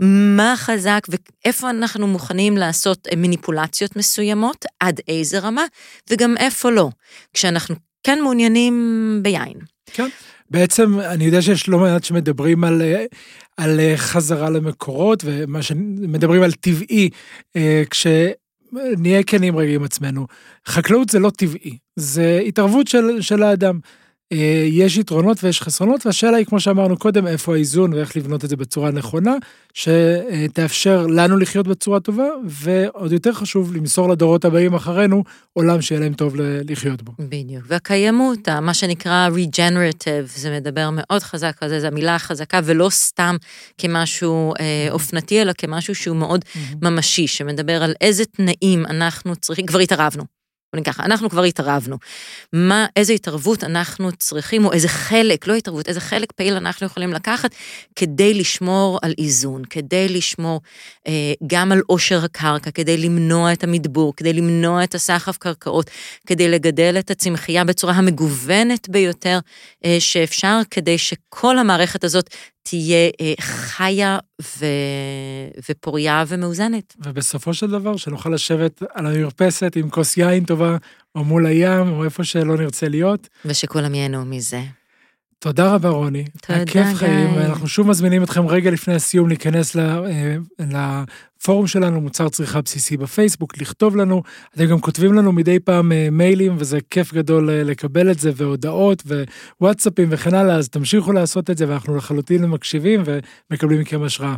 מה חזק ואיפה אנחנו מוכנים לעשות מניפולציות מסוימות, עד איזה רמה, וגם איפה לא. כשאנחנו כן מעוניינים ביין. כן. בעצם אני יודע שיש לא מעט שמדברים על, על חזרה למקורות ומה שמדברים על טבעי, אה, כשנהיה כנים רגע עם עצמנו. חקלאות זה לא טבעי, זה התערבות של, של האדם. אה, יש יתרונות ויש חסרונות, והשאלה היא, כמו שאמרנו קודם, איפה האיזון ואיך לבנות את זה בצורה נכונה, שתאפשר לנו לחיות בצורה טובה, ועוד יותר חשוב, למסור לדורות הבאים אחרינו עולם שיהיה להם טוב לחיות בו. בדיוק. והקיימות, מה שנקרא regenerative, זה מדבר מאוד חזק על זה, זו המילה החזקה, ולא סתם כמשהו אה, אופנתי, אלא כמשהו שהוא מאוד ממשי, שמדבר על איזה תנאים אנחנו צריכים, כבר התערבנו. בוא נגיד ככה, אנחנו כבר התערבנו. מה, איזה התערבות אנחנו צריכים, או איזה חלק, לא התערבות, איזה חלק פעיל אנחנו יכולים לקחת כדי לשמור על איזון, כדי לשמור אה, גם על עושר הקרקע, כדי למנוע את המדבור, כדי למנוע את הסחף קרקעות, כדי לגדל את הצמחייה בצורה המגוונת ביותר אה, שאפשר, כדי שכל המערכת הזאת תהיה אה, חיה ו... ופוריה ומאוזנת. ובסופו של דבר, שנוכל לשבת על המרפסת עם כוס יין טובה, או מול הים, או איפה שלא נרצה להיות. ושכולם ייהנו מזה. תודה רבה, רוני. תודה, גיא. כיף חיים, ואנחנו שוב מזמינים אתכם רגע לפני הסיום להיכנס אה, לפורום שלנו, מוצר צריכה בסיסי בפייסבוק, לכתוב לנו. אתם גם כותבים לנו מדי פעם אה, מיילים, וזה כיף גדול אה, לקבל את זה, והודעות, ווואטסאפים וכן הלאה, אז תמשיכו לעשות את זה, ואנחנו לחלוטין מקשיבים ומקבלים מכם השראה.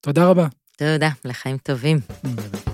תודה רבה. תודה, לחיים טובים. ביי.